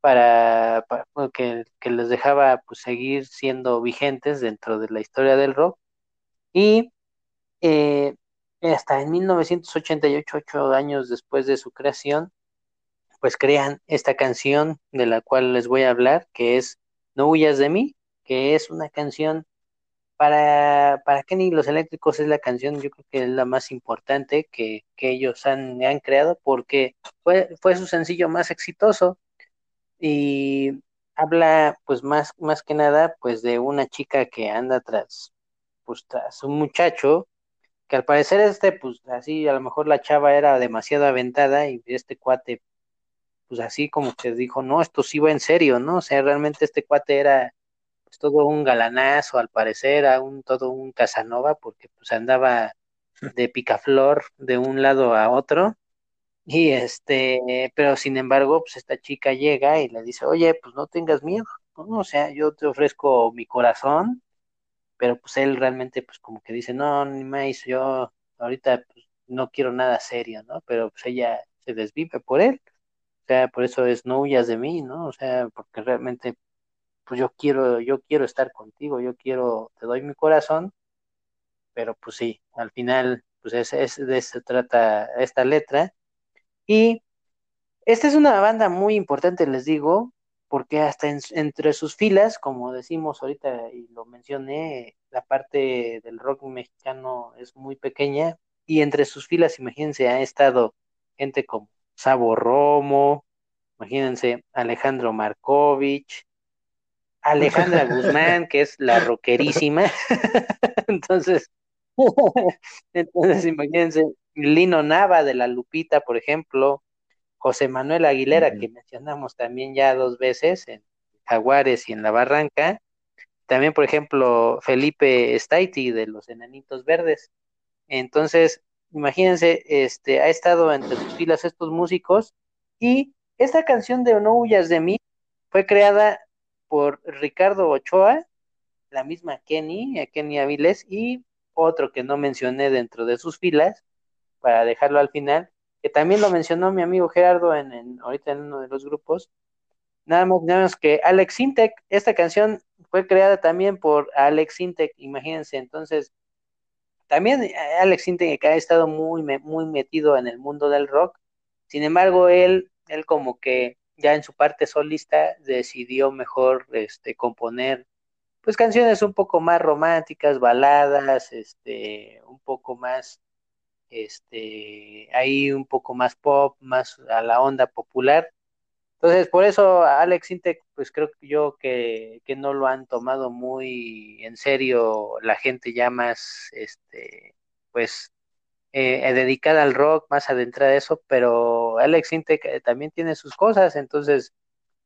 para, que, que, les dejaba pues, seguir siendo vigentes dentro de la historia del rock. Y eh, hasta en 1988, ocho años después de su creación, pues crean esta canción de la cual les voy a hablar, que es No huyas de mí, que es una canción para, para Kenny los Eléctricos, es la canción, yo creo que es la más importante que, que ellos han, han creado, porque fue, fue su sencillo más exitoso y habla pues más, más que nada pues de una chica que anda tras, pues tras un muchacho que al parecer este, pues así, a lo mejor la chava era demasiado aventada y este cuate, pues así como que dijo, no, esto sí va en serio, ¿no? O sea, realmente este cuate era pues todo un galanazo, al parecer, a un, todo un Casanova, porque pues andaba de picaflor de un lado a otro. Y este, pero sin embargo, pues esta chica llega y le dice, oye, pues no tengas miedo, ¿no? O sea, yo te ofrezco mi corazón pero pues él realmente pues como que dice, no, ni más, yo ahorita pues, no quiero nada serio, ¿no? Pero pues ella se desvive por él, o sea, por eso es no huyas de mí, ¿no? O sea, porque realmente pues yo quiero, yo quiero estar contigo, yo quiero, te doy mi corazón, pero pues sí, al final pues es, es de eso trata esta letra y esta es una banda muy importante, les digo, porque hasta entre sus filas, como decimos ahorita y lo mencioné, la parte del rock mexicano es muy pequeña y entre sus filas, imagínense, ha estado gente como Sabo Romo, imagínense Alejandro Markovich, Alejandra Guzmán, que es la rockerísima, entonces, entonces imagínense, Lino Nava de la Lupita, por ejemplo, José Manuel Aguilera, que mencionamos también ya dos veces en Jaguares y en La Barranca. También, por ejemplo, Felipe Staiti de los Enanitos Verdes. Entonces, imagínense, este, ha estado entre sus filas estos músicos y esta canción de No huyas de mí fue creada por Ricardo Ochoa, la misma Kenny, Kenny Aviles, y otro que no mencioné dentro de sus filas, para dejarlo al final, que también lo mencionó mi amigo Gerardo en, ahorita en uno de los grupos, nada más, nada más que Alex Sintek, esta canción fue creada también por Alex Sintek, imagínense, entonces, también eh, Alex Sintek ha estado muy, muy metido en el mundo del rock, sin embargo, él, él como que ya en su parte solista decidió mejor este, componer pues canciones un poco más románticas, baladas, este, un poco más, este, ahí un poco más pop, más a la onda popular. Entonces, por eso Alex Intec, pues creo yo que, que no lo han tomado muy en serio la gente ya más, este, pues, eh, dedicada al rock, más adentrada a eso, pero Alex Intec eh, también tiene sus cosas, entonces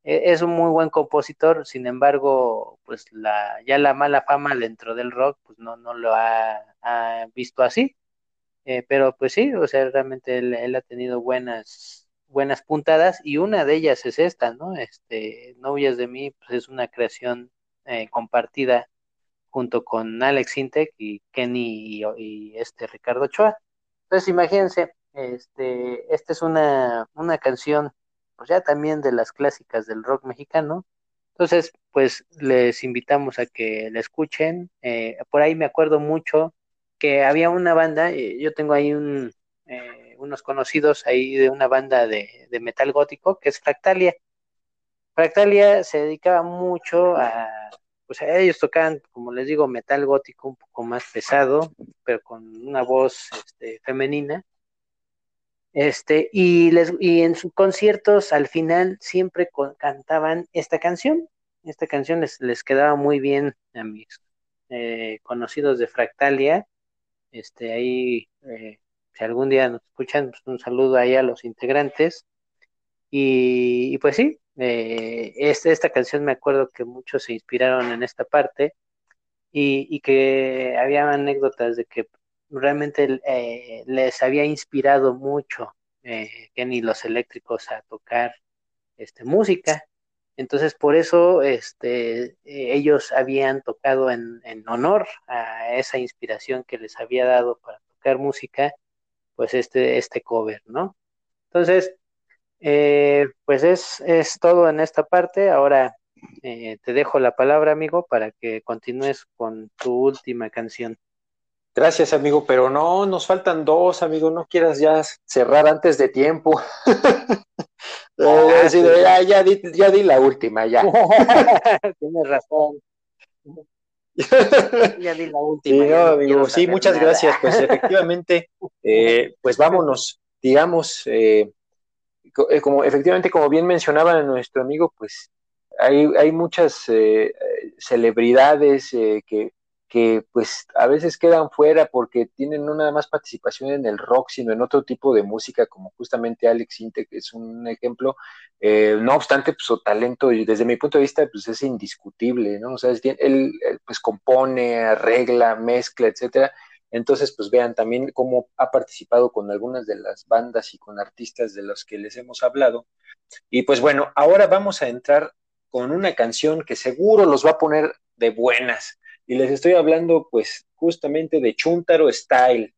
e, es un muy buen compositor, sin embargo, pues la, ya la mala fama dentro del rock, pues no, no lo ha, visto así. Eh, pero pues sí, o sea, realmente él, ha tenido buenas, buenas puntadas y una de ellas es esta, ¿no? Este, Novias de mí, pues es una creación eh, compartida junto con Alex Intec y Kenny y, este Ricardo Choa. Entonces imagínense, este, esta es una, una canción pues ya también de las clásicas del rock mexicano. Entonces, pues les invitamos a que la escuchen. Eh, por ahí me acuerdo mucho que había una banda, eh, yo tengo ahí eh, unos conocidos ahí de una banda de, metal gótico que es Fractalia. Fractalia se dedicaba mucho a, pues ellos tocaban, como les digo, metal gótico un poco más pesado, pero con una voz este, femenina. Este, y, les, y en sus conciertos al final siempre cantaban esta canción. Esta canción les, les quedaba muy bien a mis eh, conocidos de Fractalia. Este, ahí, eh, si algún día nos escuchan, pues un saludo ahí a los integrantes. Y, pues sí, eh, esta canción me acuerdo que muchos se inspiraron en esta parte y, y que había anécdotas de que realmente eh, les había inspirado mucho Kenny los eléctricos a tocar este, música. Entonces, por eso este, ellos habían tocado en, honor a esa inspiración que les había dado para tocar música, pues este, este cover, ¿no? Entonces, eh, pues es, es, todo en esta parte. Ahora eh, te dejo la palabra, amigo, para que continúes con tu última canción. Gracias, amigo, pero no, nos faltan dos, amigo, no quieras ya cerrar antes de tiempo. Ah, ya, ya, di, ya, di, la última, ya. Tienes razón. ya di la última. Sí, no, amigo, sí, muchas gracias. Pues efectivamente, eh, pues vámonos, digamos, eh, eh, como efectivamente, como bien mencionaba nuestro amigo, pues hay, hay muchas celebridades que que pues a veces quedan fuera porque tienen no nada más participación en el rock, sino en otro tipo de música, como justamente Alex Inte, que es un ejemplo. Eh, no obstante, pues su talento, desde mi punto de vista, pues es indiscutible, ¿no? O sea, él, pues compone, arregla, mezcla, etcétera. Entonces, pues vean también cómo ha participado con algunas de las bandas y con artistas de los que les hemos hablado. Y pues bueno, ahora vamos a entrar con una canción que seguro los va a poner de buenas y les estoy hablando pues justamente de Chuntaro Style,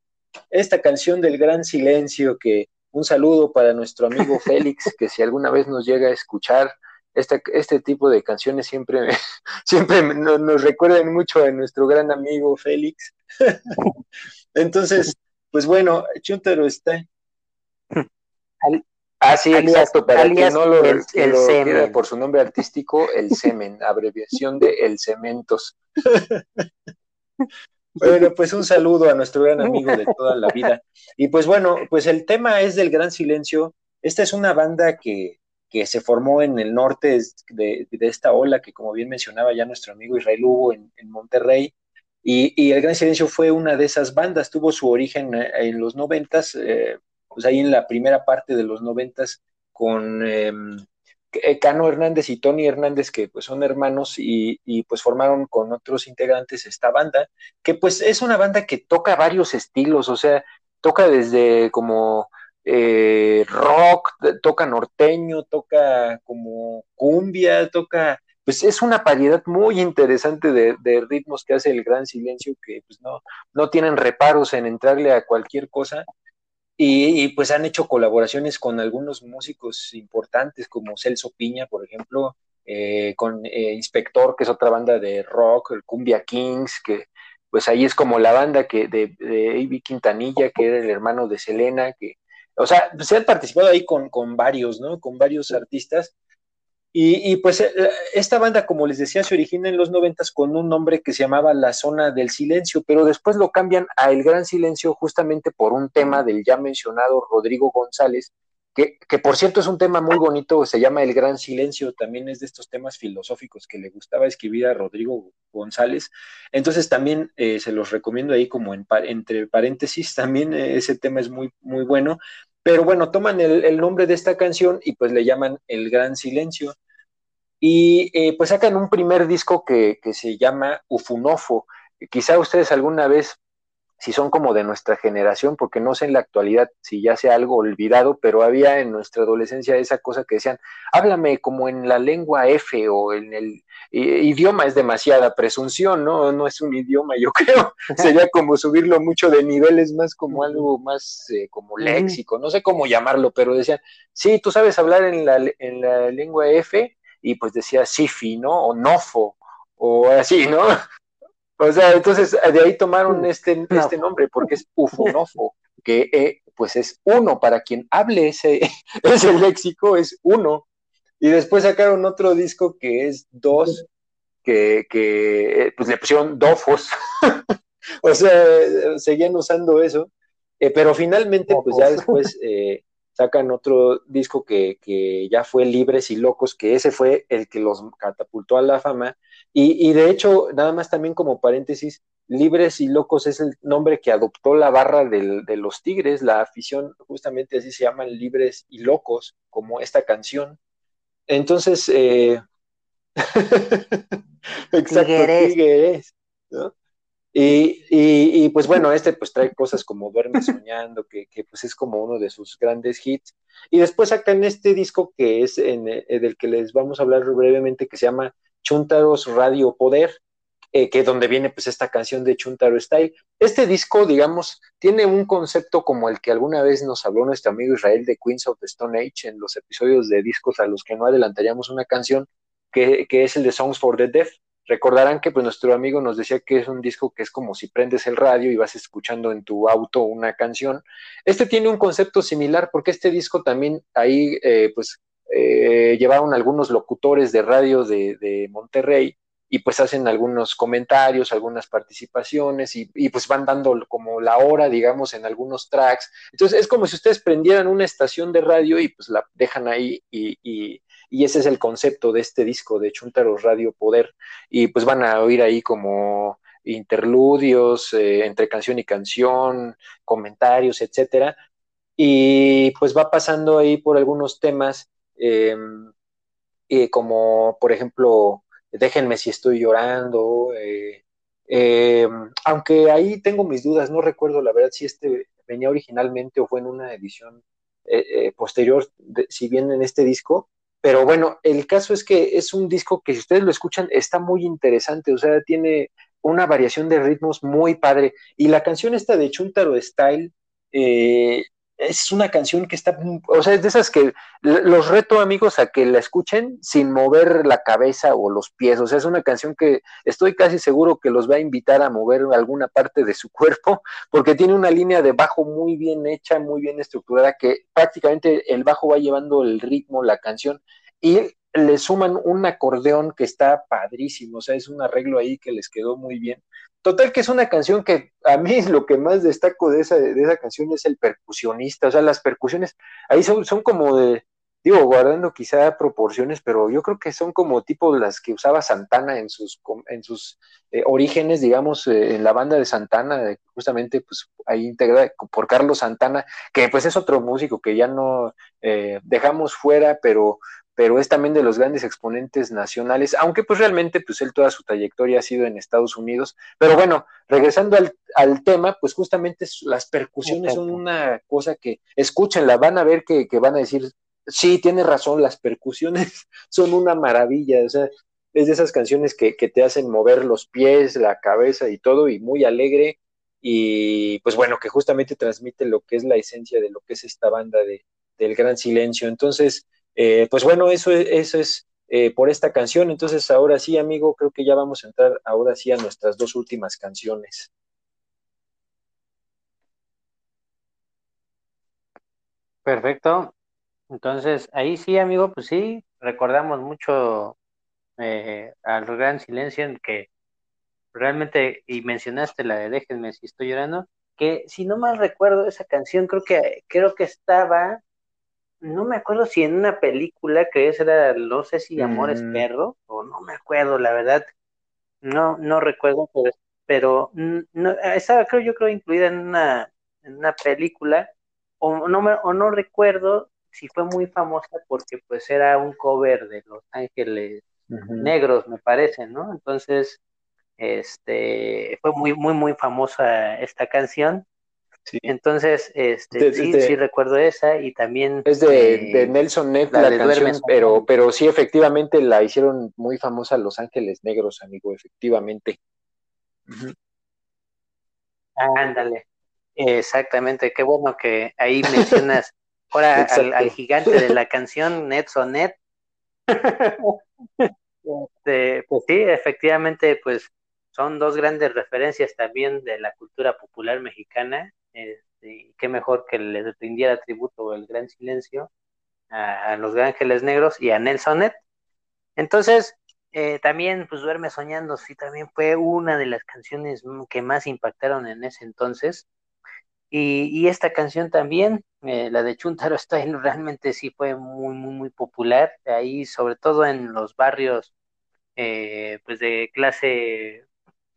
esta canción del gran silencio que un saludo para nuestro amigo Félix, que si alguna vez nos llega a escuchar, este, este tipo de canciones siempre, siempre nos, recuerdan mucho a nuestro gran amigo Félix. Entonces, pues bueno, Chuntaro Style. Ah, sí, exacto, para que no lo, el, por su nombre artístico, el semen, abreviación de El Cementos. bueno, pues un saludo a nuestro gran amigo de toda la vida. Y pues bueno, pues el tema es del Gran Silencio. Esta es una banda que, que se formó en el norte de, de, esta ola que, como bien mencionaba ya nuestro amigo Israel Hugo en, en Monterrey. Y, y, el Gran Silencio fue una de esas bandas, tuvo su origen eh, en los noventas, eh, pues ahí en la primera parte de los noventas con em, eh, Cano Hernández y Tony Hernández, que pues son hermanos y, pues formaron con otros integrantes esta banda, que pues es una banda que toca varios estilos, o sea, toca desde como eh, rock, toca norteño, toca como cumbia, toca, pues es una variedad muy interesante de, de, ritmos que hace el Gran Silencio, que pues no, no tienen reparos en entrarle a cualquier cosa, y, pues han hecho colaboraciones con algunos músicos importantes como Celso Piña, por ejemplo, eh, con eh, Inspector, que es otra banda de rock, el Cumbia Kings, que pues ahí es como la banda que de, de Quintanilla, que era el hermano de Selena, que, o sea, se han participado ahí con, con varios, ¿no? Con varios artistas. Y, pues eh, esta banda, como les decía, se origina en los noventas con un nombre que se llamaba La Zona del Silencio, pero después lo cambian a El Gran Silencio justamente por un tema del ya mencionado Rodrigo González, que, que, por cierto es un tema muy bonito, se llama El Gran Silencio, también es de estos temas filosóficos que le gustaba escribir a Rodrigo González. Entonces también eh, se los recomiendo ahí como en, entre paréntesis, también eh, ese tema es muy, muy bueno. Pero bueno, toman el, nombre de esta canción y pues le llaman El Gran Silencio. Y eh, pues sacan un primer disco que, que, se llama Ufunofo. Quizá ustedes alguna vez, si son como de nuestra generación, porque no sé en la actualidad si ya sea algo olvidado, pero había en nuestra adolescencia esa cosa que decían, háblame como en la lengua F o en el idioma es demasiada presunción, ¿no? No es un idioma, yo creo. Sería como subirlo mucho de niveles más como algo más eh, como léxico, no sé cómo llamarlo, pero decían, sí, tú sabes hablar en la, en la lengua F y pues decía Sifi, ¿no? O Nofo, o así, ¿no? O sea, entonces de ahí tomaron este, este nombre, porque es Ufunofo, que eh, pues es uno, para quien hable ese, ese léxico es uno. Y después sacaron otro disco que es dos, que, que eh, pues le pusieron Dofos. o sea, seguían usando eso. Eh, pero finalmente, pues ya después sacan otro disco que, que, ya fue Libres y Locos, que ese fue el que los catapultó a la fama. Y, y, de hecho, nada más también como paréntesis, Libres y Locos es el nombre que adoptó la barra del, de los Tigres, la afición, justamente así se llaman Libres y Locos, como esta canción. Entonces, eh... exacto, Tigres, ¿no? Y, pues bueno, este pues trae cosas como Duerme Soñando, que, pues es como uno de sus grandes hits. Y después sacan este disco que es en, eh, del que les vamos a hablar brevemente, que se llama Chuntaros Radio Poder, eh, que donde viene pues esta canción de Chuntaro Style. Este disco, digamos, tiene un concepto como el que alguna vez nos habló nuestro amigo Israel de Queens of the Stone Age en los episodios de discos a los que no adelantaríamos una canción, que es el de Songs for the Deaf Recordarán que pues nuestro amigo nos decía que es un disco que es como si prendes el radio y vas escuchando en tu auto una canción. Este tiene un concepto similar porque este disco también ahí eh, pues eh, llevaron algunos locutores de radio de, de, Monterrey y pues hacen algunos comentarios, algunas participaciones y, pues van dando como la hora, digamos, en algunos tracks. Entonces es como si ustedes prendieran una estación de radio y pues la dejan ahí y y ese es el concepto de este disco de Chuntaros Radio Poder, y pues van a oír ahí como interludios eh, entre canción y canción, comentarios, etcétera, y pues va pasando ahí por algunos temas, eh, eh, como por ejemplo, déjenme si estoy llorando, eh, aunque ahí tengo mis dudas, no recuerdo la verdad si este venía originalmente o fue en una edición posterior, de, si bien en este disco, pero bueno, el caso es que es un disco que si ustedes lo escuchan está muy interesante, o sea, tiene una variación de ritmos muy padre. Y la canción esta de Chuntaro Style eh, es una canción que está, o sea, es de esas que los reto amigos a que la escuchen sin mover la cabeza o los pies, o sea, es una canción que estoy casi seguro que los va a invitar a mover alguna parte de su cuerpo, porque tiene una línea de bajo muy bien hecha, muy bien estructurada, que prácticamente el bajo va llevando el ritmo, la canción, y le suman un acordeón que está padrísimo, o sea, es un arreglo ahí que les quedó muy bien. Total que es una canción que a mí lo que más destaco de esa, de esa canción es el percusionista, o sea, las percusiones ahí son, son como de, digo, guardando quizá proporciones, pero yo creo que son como tipo las que usaba Santana en sus, en sus eh, orígenes, digamos, eh, en la banda de Santana, justamente pues ahí integrada por Carlos Santana, que pues es otro músico que ya no eh, dejamos fuera, pero pero es también de los grandes exponentes nacionales, aunque pues realmente pues él toda su trayectoria ha sido en Estados Unidos. Pero bueno, regresando al, al tema, pues justamente las percusiones son una cosa que escúchenla, van a ver que, que van a decir, sí, tiene razón, las percusiones son una maravilla, o sea, es de esas canciones que, que te hacen mover los pies, la cabeza y todo, y muy alegre, y pues bueno, que justamente transmite lo que es la esencia de lo que es esta banda de, del Gran Silencio. Entonces, eh, pues bueno, eso, eso es eh, por esta canción. Entonces, ahora sí, amigo, creo que ya vamos a entrar ahora sí a nuestras dos últimas canciones. Perfecto. Entonces, ahí sí, amigo, pues sí, recordamos mucho eh, al Gran Silencio en que realmente, y mencionaste la de Déjenme si estoy llorando, que si no mal recuerdo esa canción, creo que, creo que estaba, no me acuerdo si en una película, que esa era, no sé si Amores Mm. Perro, o no me acuerdo, la verdad, no, no recuerdo, pero, pero mm, no, estaba, creo yo creo, incluida en una, en una película, o no, me, o no recuerdo si fue muy famosa porque pues era un cover de Los Ángeles. Negros, me parece, ¿no? Entonces, este, fue muy, muy, muy famosa esta canción. Sí. Entonces, este, De- sí, de- sí recuerdo esa y también Es de, eh, de Nelson Ned la canción, pero, pero sí, efectivamente la hicieron muy famosa Los Ángeles Negros, amigo, efectivamente. Ándale, exactamente, qué bueno que ahí mencionas ahora al, gigante de la canción, Ned Sonet. Este, pues sí, efectivamente, pues son dos grandes referencias también de la cultura popular mexicana. Este, qué mejor que les rindiera tributo el gran silencio a, a los Ángeles Negros y a Nelson Ned. Entonces, eh, también, pues Duerme Soñando, sí, también fue una de las canciones que más impactaron en ese entonces. Y, esta canción también, eh, la de Chuntaro Style, realmente sí fue muy, muy, muy popular. Ahí, sobre todo en los barrios, eh, pues de clase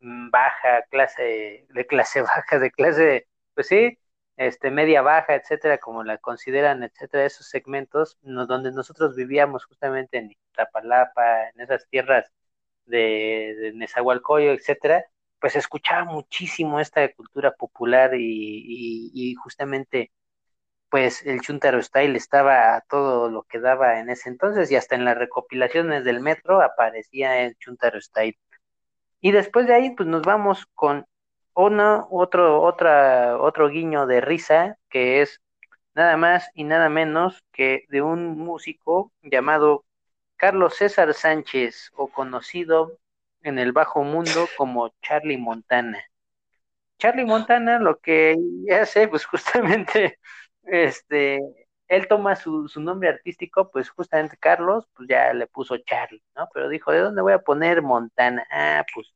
mm, baja, clase, de clase baja, de clase, pues sí, este, media baja, etcétera, como la consideran, etcétera, esos segmentos no, donde nosotros vivíamos justamente en Iztapalapa, en esas tierras de, de etcétera, pues escuchaba muchísimo esta cultura popular y, y, y justamente pues el Chuntaro Style estaba a todo lo que daba en ese entonces y hasta en las recopilaciones del metro aparecía el Chuntaro Style. Y después de ahí, pues nos vamos con una, otro, otra, otro guiño de risa, que es nada más y nada menos que de un músico llamado Carlos César Sánchez, o conocido en el bajo mundo como Charlie Montana. Charlie Montana lo que hace, pues justamente, este, él toma su, su, nombre artístico, pues justamente Carlos, pues ya le puso Charlie, ¿no? Pero dijo, ¿de dónde voy a poner Montana? Ah, pues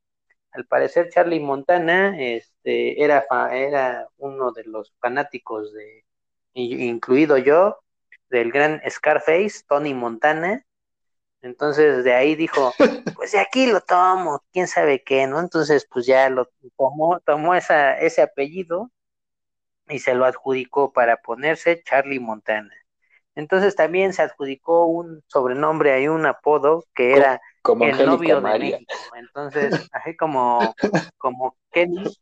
al parecer Charlie Montana este, era, era uno de los fanáticos de, incluido yo, del gran Scarface, Tony Montana. Entonces de ahí dijo, pues de aquí lo tomo, quién sabe qué, ¿no? Entonces pues ya lo tomó, tomó esa, ese apellido y se lo adjudicó para ponerse Charlie Montana. Entonces también se adjudicó un sobrenombre ahí, un apodo que era como el Angélica novio María. de México. Entonces, así como, como Kenny.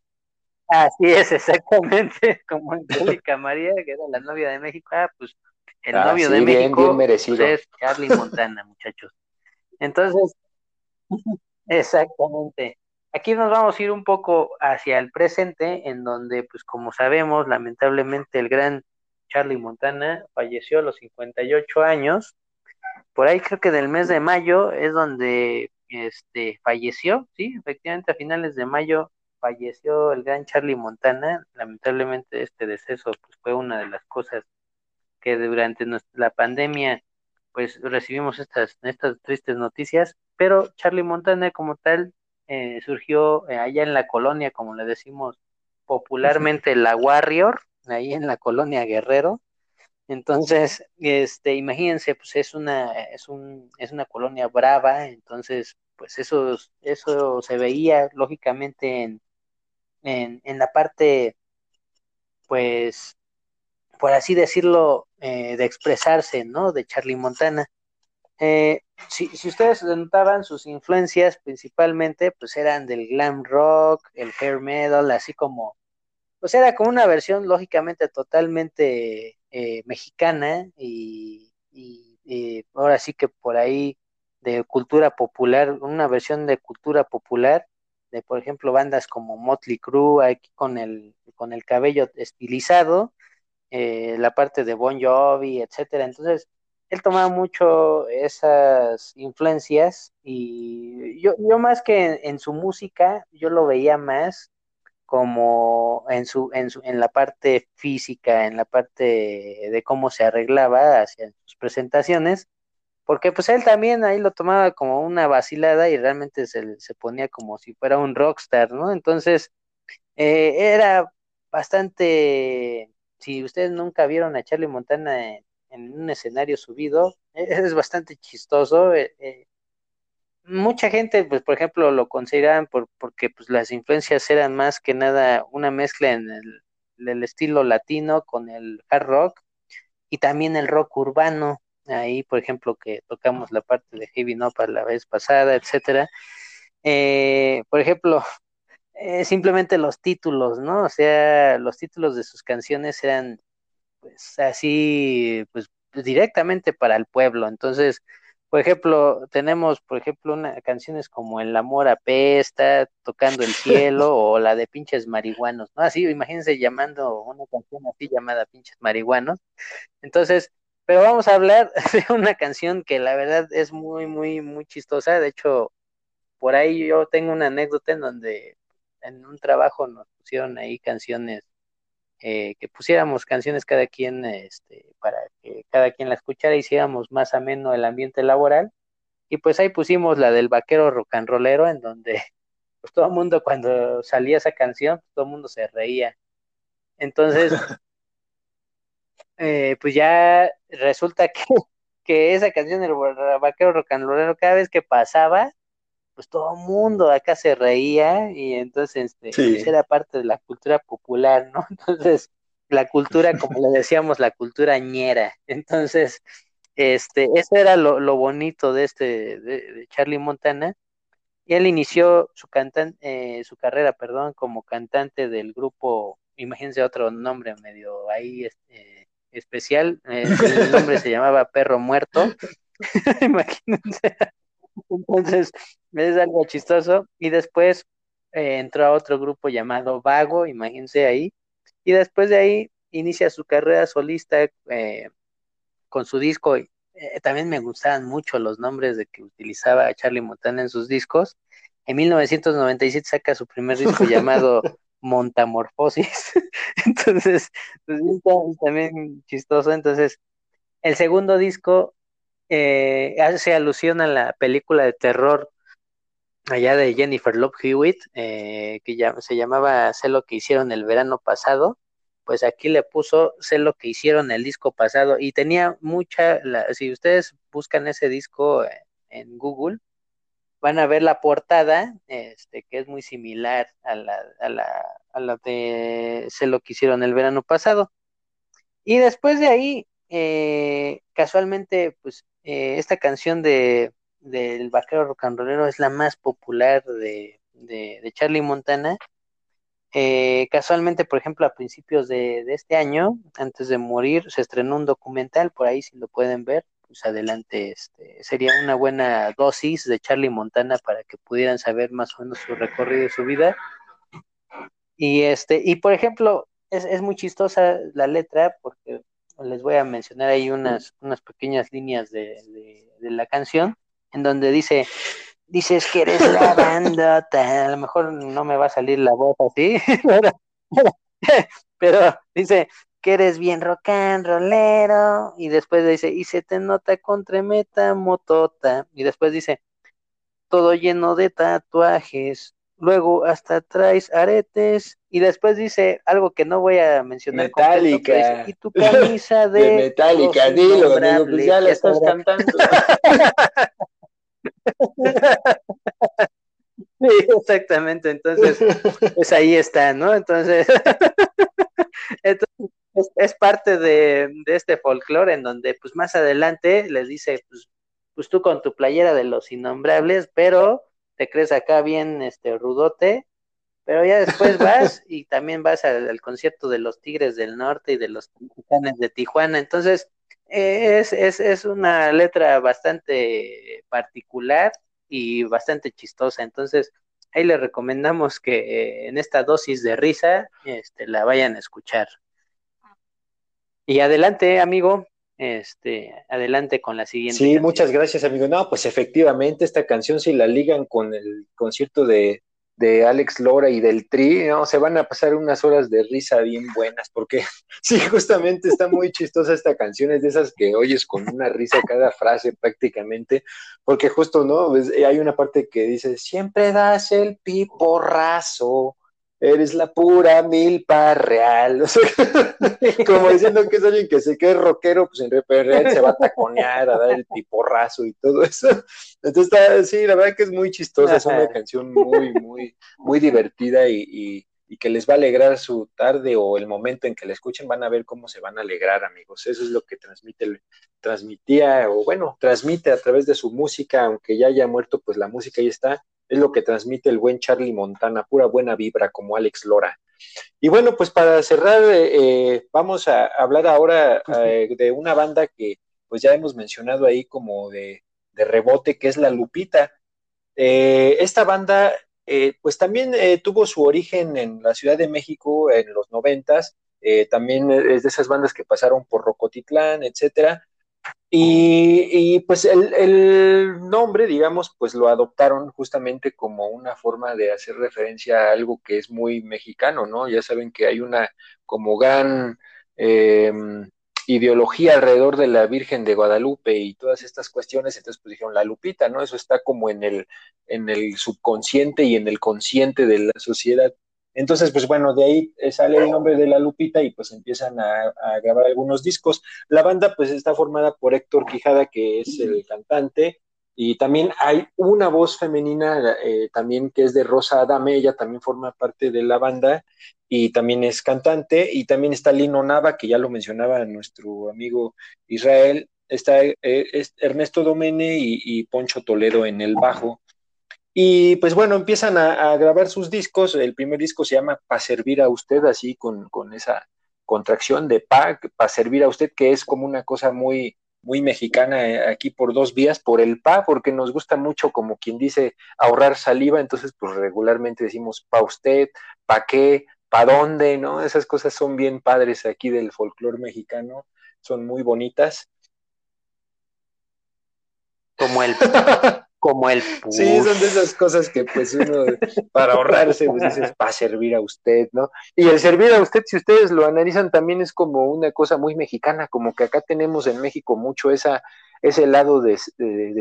Así es, exactamente, como Angélica María, que era la novia de México. Ah, pues el Ah, novio sí, de bien, México bien merecido. pues, es Charlie Montana, muchachos. Entonces, exactamente. Aquí nos vamos a ir un poco hacia el presente, en donde, pues como sabemos, lamentablemente el gran Charlie Montana falleció a los 58 años. Por ahí creo que del mes de mayo es donde este falleció, sí, efectivamente a finales de mayo falleció el gran Charlie Montana. Lamentablemente este deceso pues, fue una de las cosas que durante la pandemia pues recibimos estas, estas tristes noticias, pero Charlie Montana como tal eh, surgió eh, allá en la colonia, como le decimos popularmente, la Warrior, ahí en la colonia Guerrero. Entonces, este, imagínense, pues es una, es un, es una colonia brava, entonces, pues eso, eso se veía lógicamente en, en, en la parte, pues, por así decirlo, eh, de expresarse, ¿no? De Charlie Montana. Eh, si, si, ustedes notaban, sus influencias principalmente, pues eran del glam rock, el hair metal, así como, pues era como una versión lógicamente totalmente eh, mexicana y, ahora sí que por ahí de cultura popular, una versión de cultura popular, de por ejemplo bandas como Motley Crue, aquí con el, con el cabello estilizado, eh, la parte de Bon Jovi, etcétera. Entonces, él tomaba mucho esas influencias y yo, yo más que en, en, su música, yo lo veía más como en su, en su, en la parte física, en la parte de cómo se arreglaba hacia sus presentaciones, porque pues él también ahí lo tomaba como una vacilada y realmente se, se ponía como si fuera un rockstar, ¿no? Entonces, eh, era bastante, si ustedes nunca vieron a Charlie Montana en, un escenario subido, es bastante chistoso. Eh, eh, mucha gente, pues por ejemplo, lo consideran por, porque pues las influencias eran más que nada una mezcla en el, estilo latino con el hard rock y también el rock urbano. Ahí, por ejemplo, que tocamos la parte de Heavy para la vez pasada, etcétera. Eh, por ejemplo, eh, simplemente los títulos, ¿no? O sea, los títulos de sus canciones eran, pues, así, pues, directamente para el pueblo. Entonces, por ejemplo, tenemos, por ejemplo, una, canciones como El amor apesta, Tocando el cielo, o la de Pinches marihuanos, ¿no? Así, imagínense llamando una canción así llamada Pinches marihuanos. Entonces, pero vamos a hablar de una canción que la verdad es muy, muy, muy chistosa. De hecho, por ahí yo tengo una anécdota en donde en un trabajo nos pusieron ahí canciones, eh, que pusiéramos canciones cada quien, este, para que cada quien la escuchara, hiciéramos más ameno el ambiente laboral. Y pues ahí pusimos la del vaquero rock and rollero, en donde pues todo el mundo cuando salía esa canción, pues, todo el mundo se reía. Entonces, eh, pues ya resulta que, que esa canción del vaquero rock and rollero, cada vez que pasaba, pues todo el mundo acá se reía y entonces este, pues, era parte de la cultura popular, ¿no? Entonces, la cultura, como le decíamos, la cultura ñera. Entonces, este, eso era lo, lo bonito de este, de, Charlie Montana. Y él inició su cantan, eh, su carrera, perdón, como cantante del grupo, imagínense otro nombre medio ahí este, especial, eh, el nombre se llamaba Perro Muerto, imagínense. Entonces, es algo chistoso. Y después eh, entró a otro grupo llamado Vago, imagínense ahí. Y después de ahí inicia su carrera solista eh, con su disco. Eh, también me gustaban mucho los nombres de que utilizaba Charlie Montana en sus discos. En 1997 saca su primer disco llamado Montamorfosis. Entonces, pues, también chistoso. Entonces, el segundo disco eh, hace alusión a la película de terror allá de Jennifer Love Hewitt, eh, que ya, se llamaba Sé lo que hicieron el verano pasado, pues aquí le puso Sé lo que hicieron el disco pasado y tenía mucha, si ustedes buscan ese disco en Google, van a ver la portada, este, que es muy similar a la, a la, a la de Sé lo que hicieron el verano pasado. Y después de ahí, eh, casualmente, pues eh, esta canción de del vaquero rollero es la más popular de, de, Charlie Montana. Eh, casualmente, por ejemplo, a principios de, este año, antes de morir, se estrenó un documental, por ahí si lo pueden ver, pues adelante, este, sería una buena dosis de Charlie Montana para que pudieran saber más o menos su recorrido y su vida. Y este, y por ejemplo, es, es muy chistosa la letra porque les voy a mencionar ahí unas, unas pequeñas líneas de, la canción, en donde dice, dices que eres la bandota, a lo mejor no me va a salir la voz así, pero, dice que eres bien rock and rollero, y después dice, y se te nota con tremeta motota, y después dice, todo lleno de tatuajes, luego hasta traes aretes y después dice algo que no voy a mencionar. Metálica. y tu camisa de... de metálica, dilo, digo, pues ya la estás cantando. sí, exactamente, entonces, pues ahí está, ¿no? Entonces, entonces es, parte de, de este folclore en donde, pues más adelante les dice, pues, pues tú con tu playera de los innombrables, pero te crees acá bien este rudote, pero ya después vas y también vas al, concierto de los Tigres del Norte y de los Tijuanes de Tijuana, entonces es, es, es una letra bastante particular y bastante chistosa, entonces ahí le recomendamos que en esta dosis de risa este, la vayan a escuchar. Y adelante, amigo, este, adelante con la siguiente. Sí, muchas gracias, amigo. No, pues efectivamente, esta canción, si la ligan con el concierto de, de Alex Lora y del Tri, ¿no? Se van a pasar unas horas de risa bien buenas, porque sí, justamente está muy chistosa esta canción, es de esas que oyes con una risa cada frase prácticamente, porque justo, ¿no? Pues, hay una parte que dice, siempre das el piporrazo, eres la pura milpa real. O sea, como diciendo que es alguien que se quede rockero, pues en realidad se va a taconear, a dar el piporrazo y todo eso. Entonces, está, sí, la verdad que es muy chistosa, es una canción muy, muy, muy divertida y, y, y, que les va a alegrar su tarde o el momento en que la escuchen, van a ver cómo se van a alegrar, amigos. Eso es lo que transmite, transmitía, o bueno, transmite a través de su música, aunque ya haya muerto, pues la música ahí está es lo que transmite el buen Charlie Montana, pura buena vibra como Alex Lora. Y bueno, pues para cerrar, eh, vamos a hablar ahora eh, de una banda que pues ya hemos mencionado ahí como de, rebote, que es La Lupita. Eh, esta banda pues también tuvo su origen en la Ciudad de México en los noventas, también es de esas bandas que pasaron por Rocotitlán, etcétera, y, pues el, nombre, digamos, pues lo adoptaron justamente como una forma de hacer referencia a algo que es muy mexicano, ¿no? Ya saben que hay una como gran em, ideología alrededor de la Virgen de Guadalupe y todas estas cuestiones, entonces pues dijeron la Lupita, ¿no? Eso está como en el, en el subconsciente y en el consciente de la sociedad. Entonces, pues bueno, de ahí eh, sale el nombre de La Lupita y pues empiezan a, grabar algunos discos. La banda pues está formada por Héctor Quijada, que es el cantante, y también hay una voz femenina eh, también que es de Rosa Adame, ella también forma parte de la banda y también es cantante, y también está Lino Nava, que ya lo mencionaba nuestro amigo Israel, está eh, Ernesto Domene y Poncho Toledo en el bajo. Y pues bueno, empiezan a, grabar sus discos. El primer disco se llama Pa' servir a usted, así con, esa contracción de pa, pa servir a usted, que es como una cosa muy, muy mexicana eh, aquí por dos vías, por el pa, porque nos gusta mucho, como quien dice, ahorrar saliva, entonces pues regularmente decimos pa usted, pa qué, pa dónde, ¿no? Esas cosas son bien padres aquí del folclore mexicano, son muy bonitas. Como el como el Sí, son de esas cosas que pues uno para ahorrarse pues dices para servir a usted, ¿no? Y el servir a usted, si ustedes lo analizan, también es como una cosa muy mexicana, como que acá tenemos en México mucho esa ese lado de,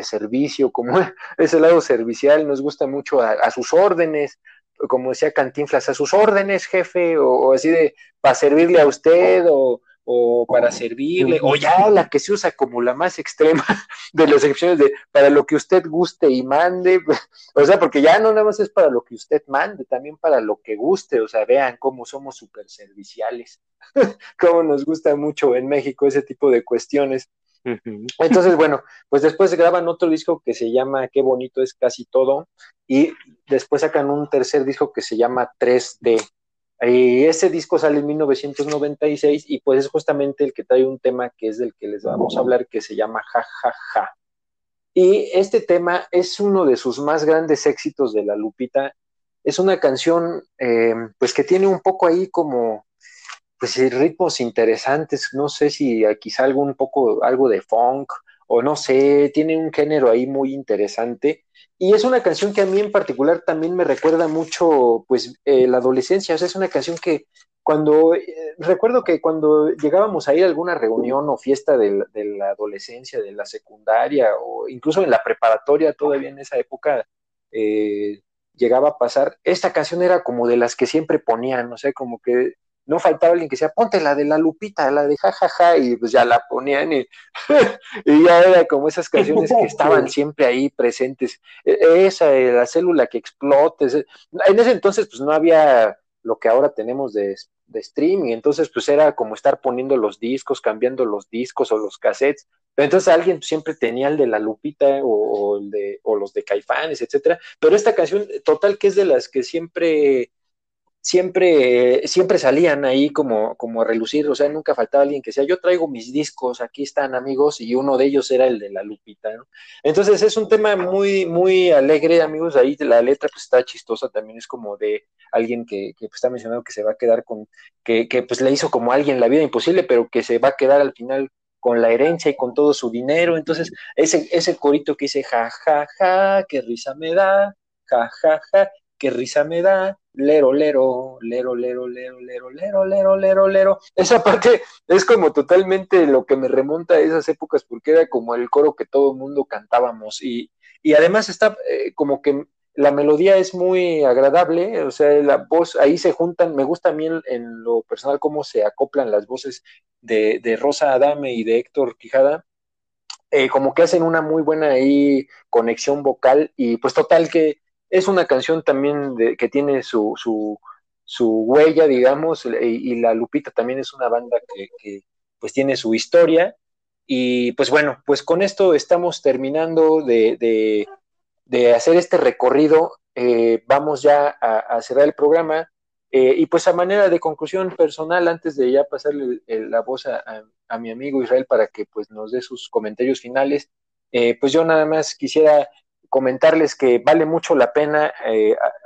servicio, como ese lado servicial, nos gusta mucho a, sus órdenes, como decía Cantinflas, a sus órdenes, jefe, o, o así de para servirle a usted, o o para servirle, o ya la que se usa como la más extrema de las excepciones de para lo que usted guste y mande, o sea, porque ya no nada más es para lo que usted mande, también para lo que guste, o sea, vean cómo somos súper serviciales, cómo nos gusta mucho en México ese tipo de cuestiones. Entonces, bueno, pues después graban otro disco que se llama Qué bonito es casi todo y después sacan un tercer disco que se llama 3D y ese disco sale en 1996 y pues es justamente el que trae un tema que es del que les vamos a hablar que se llama Ja Ja Ja. Y este tema es uno de sus más grandes éxitos de la Lupita. Es una canción eh, pues que tiene un poco ahí como pues ritmos interesantes, no sé si quizá algo un poco algo de funk o no sé, tiene un género ahí muy interesante y es una canción que a mí en particular también me recuerda mucho, pues, eh, la adolescencia. O sea, es una canción que cuando, eh, recuerdo que cuando llegábamos a ir a alguna reunión o fiesta de, la adolescencia, de la secundaria o incluso en la preparatoria, todavía en esa época, eh, llegaba a pasar, esta canción era como de las que siempre ponían, o sea, como que no faltaba alguien que decía, ponte la de la Lupita, la de jajaja, y pues ya la ponían y, y ya era como esas canciones que estaban siempre ahí presentes. E, esa, la célula que explota. En ese entonces pues no había lo que ahora tenemos de, de streaming, entonces pues era como estar poniendo los discos, cambiando los discos o los cassettes. entonces alguien siempre tenía el de la Lupita o, el de, o los de Caifanes, etcétera. Pero esta canción, total, que es de las que siempre siempre, siempre salían ahí como, como a relucir, o sea, nunca faltaba alguien que decía, yo traigo mis discos, aquí están amigos, y uno de ellos era el de la Lupita, ¿no? Entonces es un tema muy, muy alegre, amigos, ahí la letra pues está chistosa, también es como de alguien que, que pues, está mencionando que se va a quedar con, que, que pues le hizo como a alguien la vida imposible, pero que se va a quedar al final con la herencia y con todo su dinero, entonces ese, ese corito que dice, ja, ja, ja, qué risa me da, ja, ja, ja, qué risa me da, lero, lero, lero, lero, lero, lero, lero, lero, lero, lero. Esa parte es como totalmente lo que me remonta a esas épocas porque era como el coro que todo el mundo cantábamos y, y además está eh, como que la melodía es muy agradable, o sea, la voz, ahí se juntan, me gusta a mí en, lo personal cómo se acoplan las voces de, Rosa Adame y de Héctor Quijada, eh, como que hacen una muy buena ahí conexión vocal y pues total que es una canción también de, que tiene su, su, su huella, digamos, y, la Lupita también es una banda que, pues tiene su historia y pues bueno, pues con esto estamos terminando de, de de hacer este recorrido, eh, vamos ya a, cerrar el programa. Eh, y pues a manera de conclusión personal, antes de ya pasarle la voz a, mi amigo Israel para que pues nos dé sus comentarios finales, eh, pues yo nada más quisiera comentarles que vale mucho la pena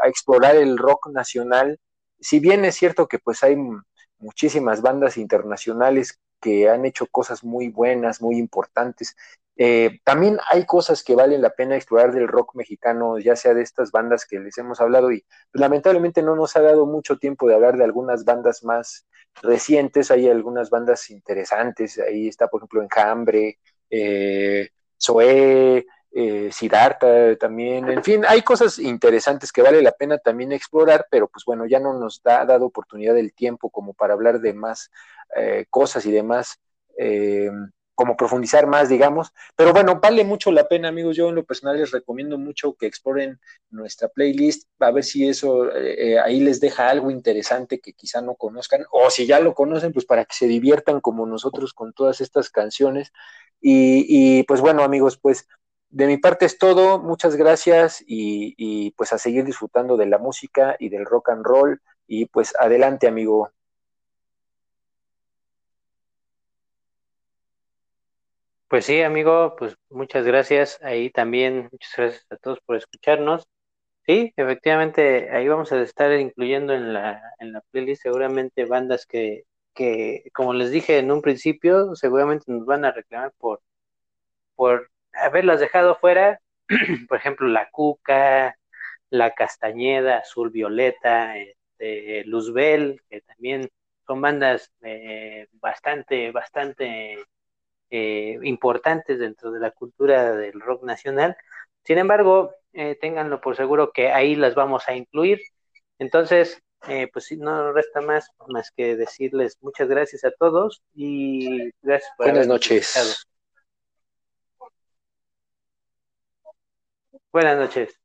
explorar el rock nacional. Si bien es cierto que pues hay muchísimas bandas internacionales que han hecho cosas muy buenas, muy importantes, eh, también hay cosas que valen la pena explorar del rock mexicano, ya sea de estas bandas que les hemos hablado y pues, lamentablemente no nos ha dado mucho tiempo de hablar de algunas bandas más recientes, hay algunas bandas interesantes, ahí está por ejemplo Enjambre, eh, Zoé, eh, también, en fin, hay cosas interesantes que vale la pena también explorar, pero pues bueno, ya no nos da, ha dado oportunidad el tiempo como para hablar de más eh, cosas y demás como profundizar más, digamos. Pero bueno, vale mucho la pena, amigos. Yo en lo personal les recomiendo mucho que exploren nuestra playlist, a ver si eso eh, eh, ahí les deja algo interesante que quizá no conozcan, o si ya lo conocen, pues para que se diviertan como nosotros con todas estas canciones. Y, pues bueno, amigos, pues de mi parte es todo. Muchas gracias y, pues a seguir disfrutando de la música y del rock and roll. Y pues adelante, amigo. Pues sí, amigo, pues muchas gracias. Ahí también, muchas gracias a todos por escucharnos. Sí, efectivamente, ahí vamos a estar incluyendo en la, en la playlist seguramente bandas que, que, como les dije en un principio, seguramente nos van a reclamar por, por haberlas dejado fuera. por ejemplo, La Cuca, La Castañeda, Azul Violeta, este, Luzbel, que también son bandas eh, bastante, bastante eh, importantes dentro de la cultura del rock nacional. Sin embargo, eh, ténganlo por seguro que ahí las vamos a incluir. Entonces, eh, pues no resta más más que decirles muchas gracias a todos y gracias por Buenas noches. Buenas noches.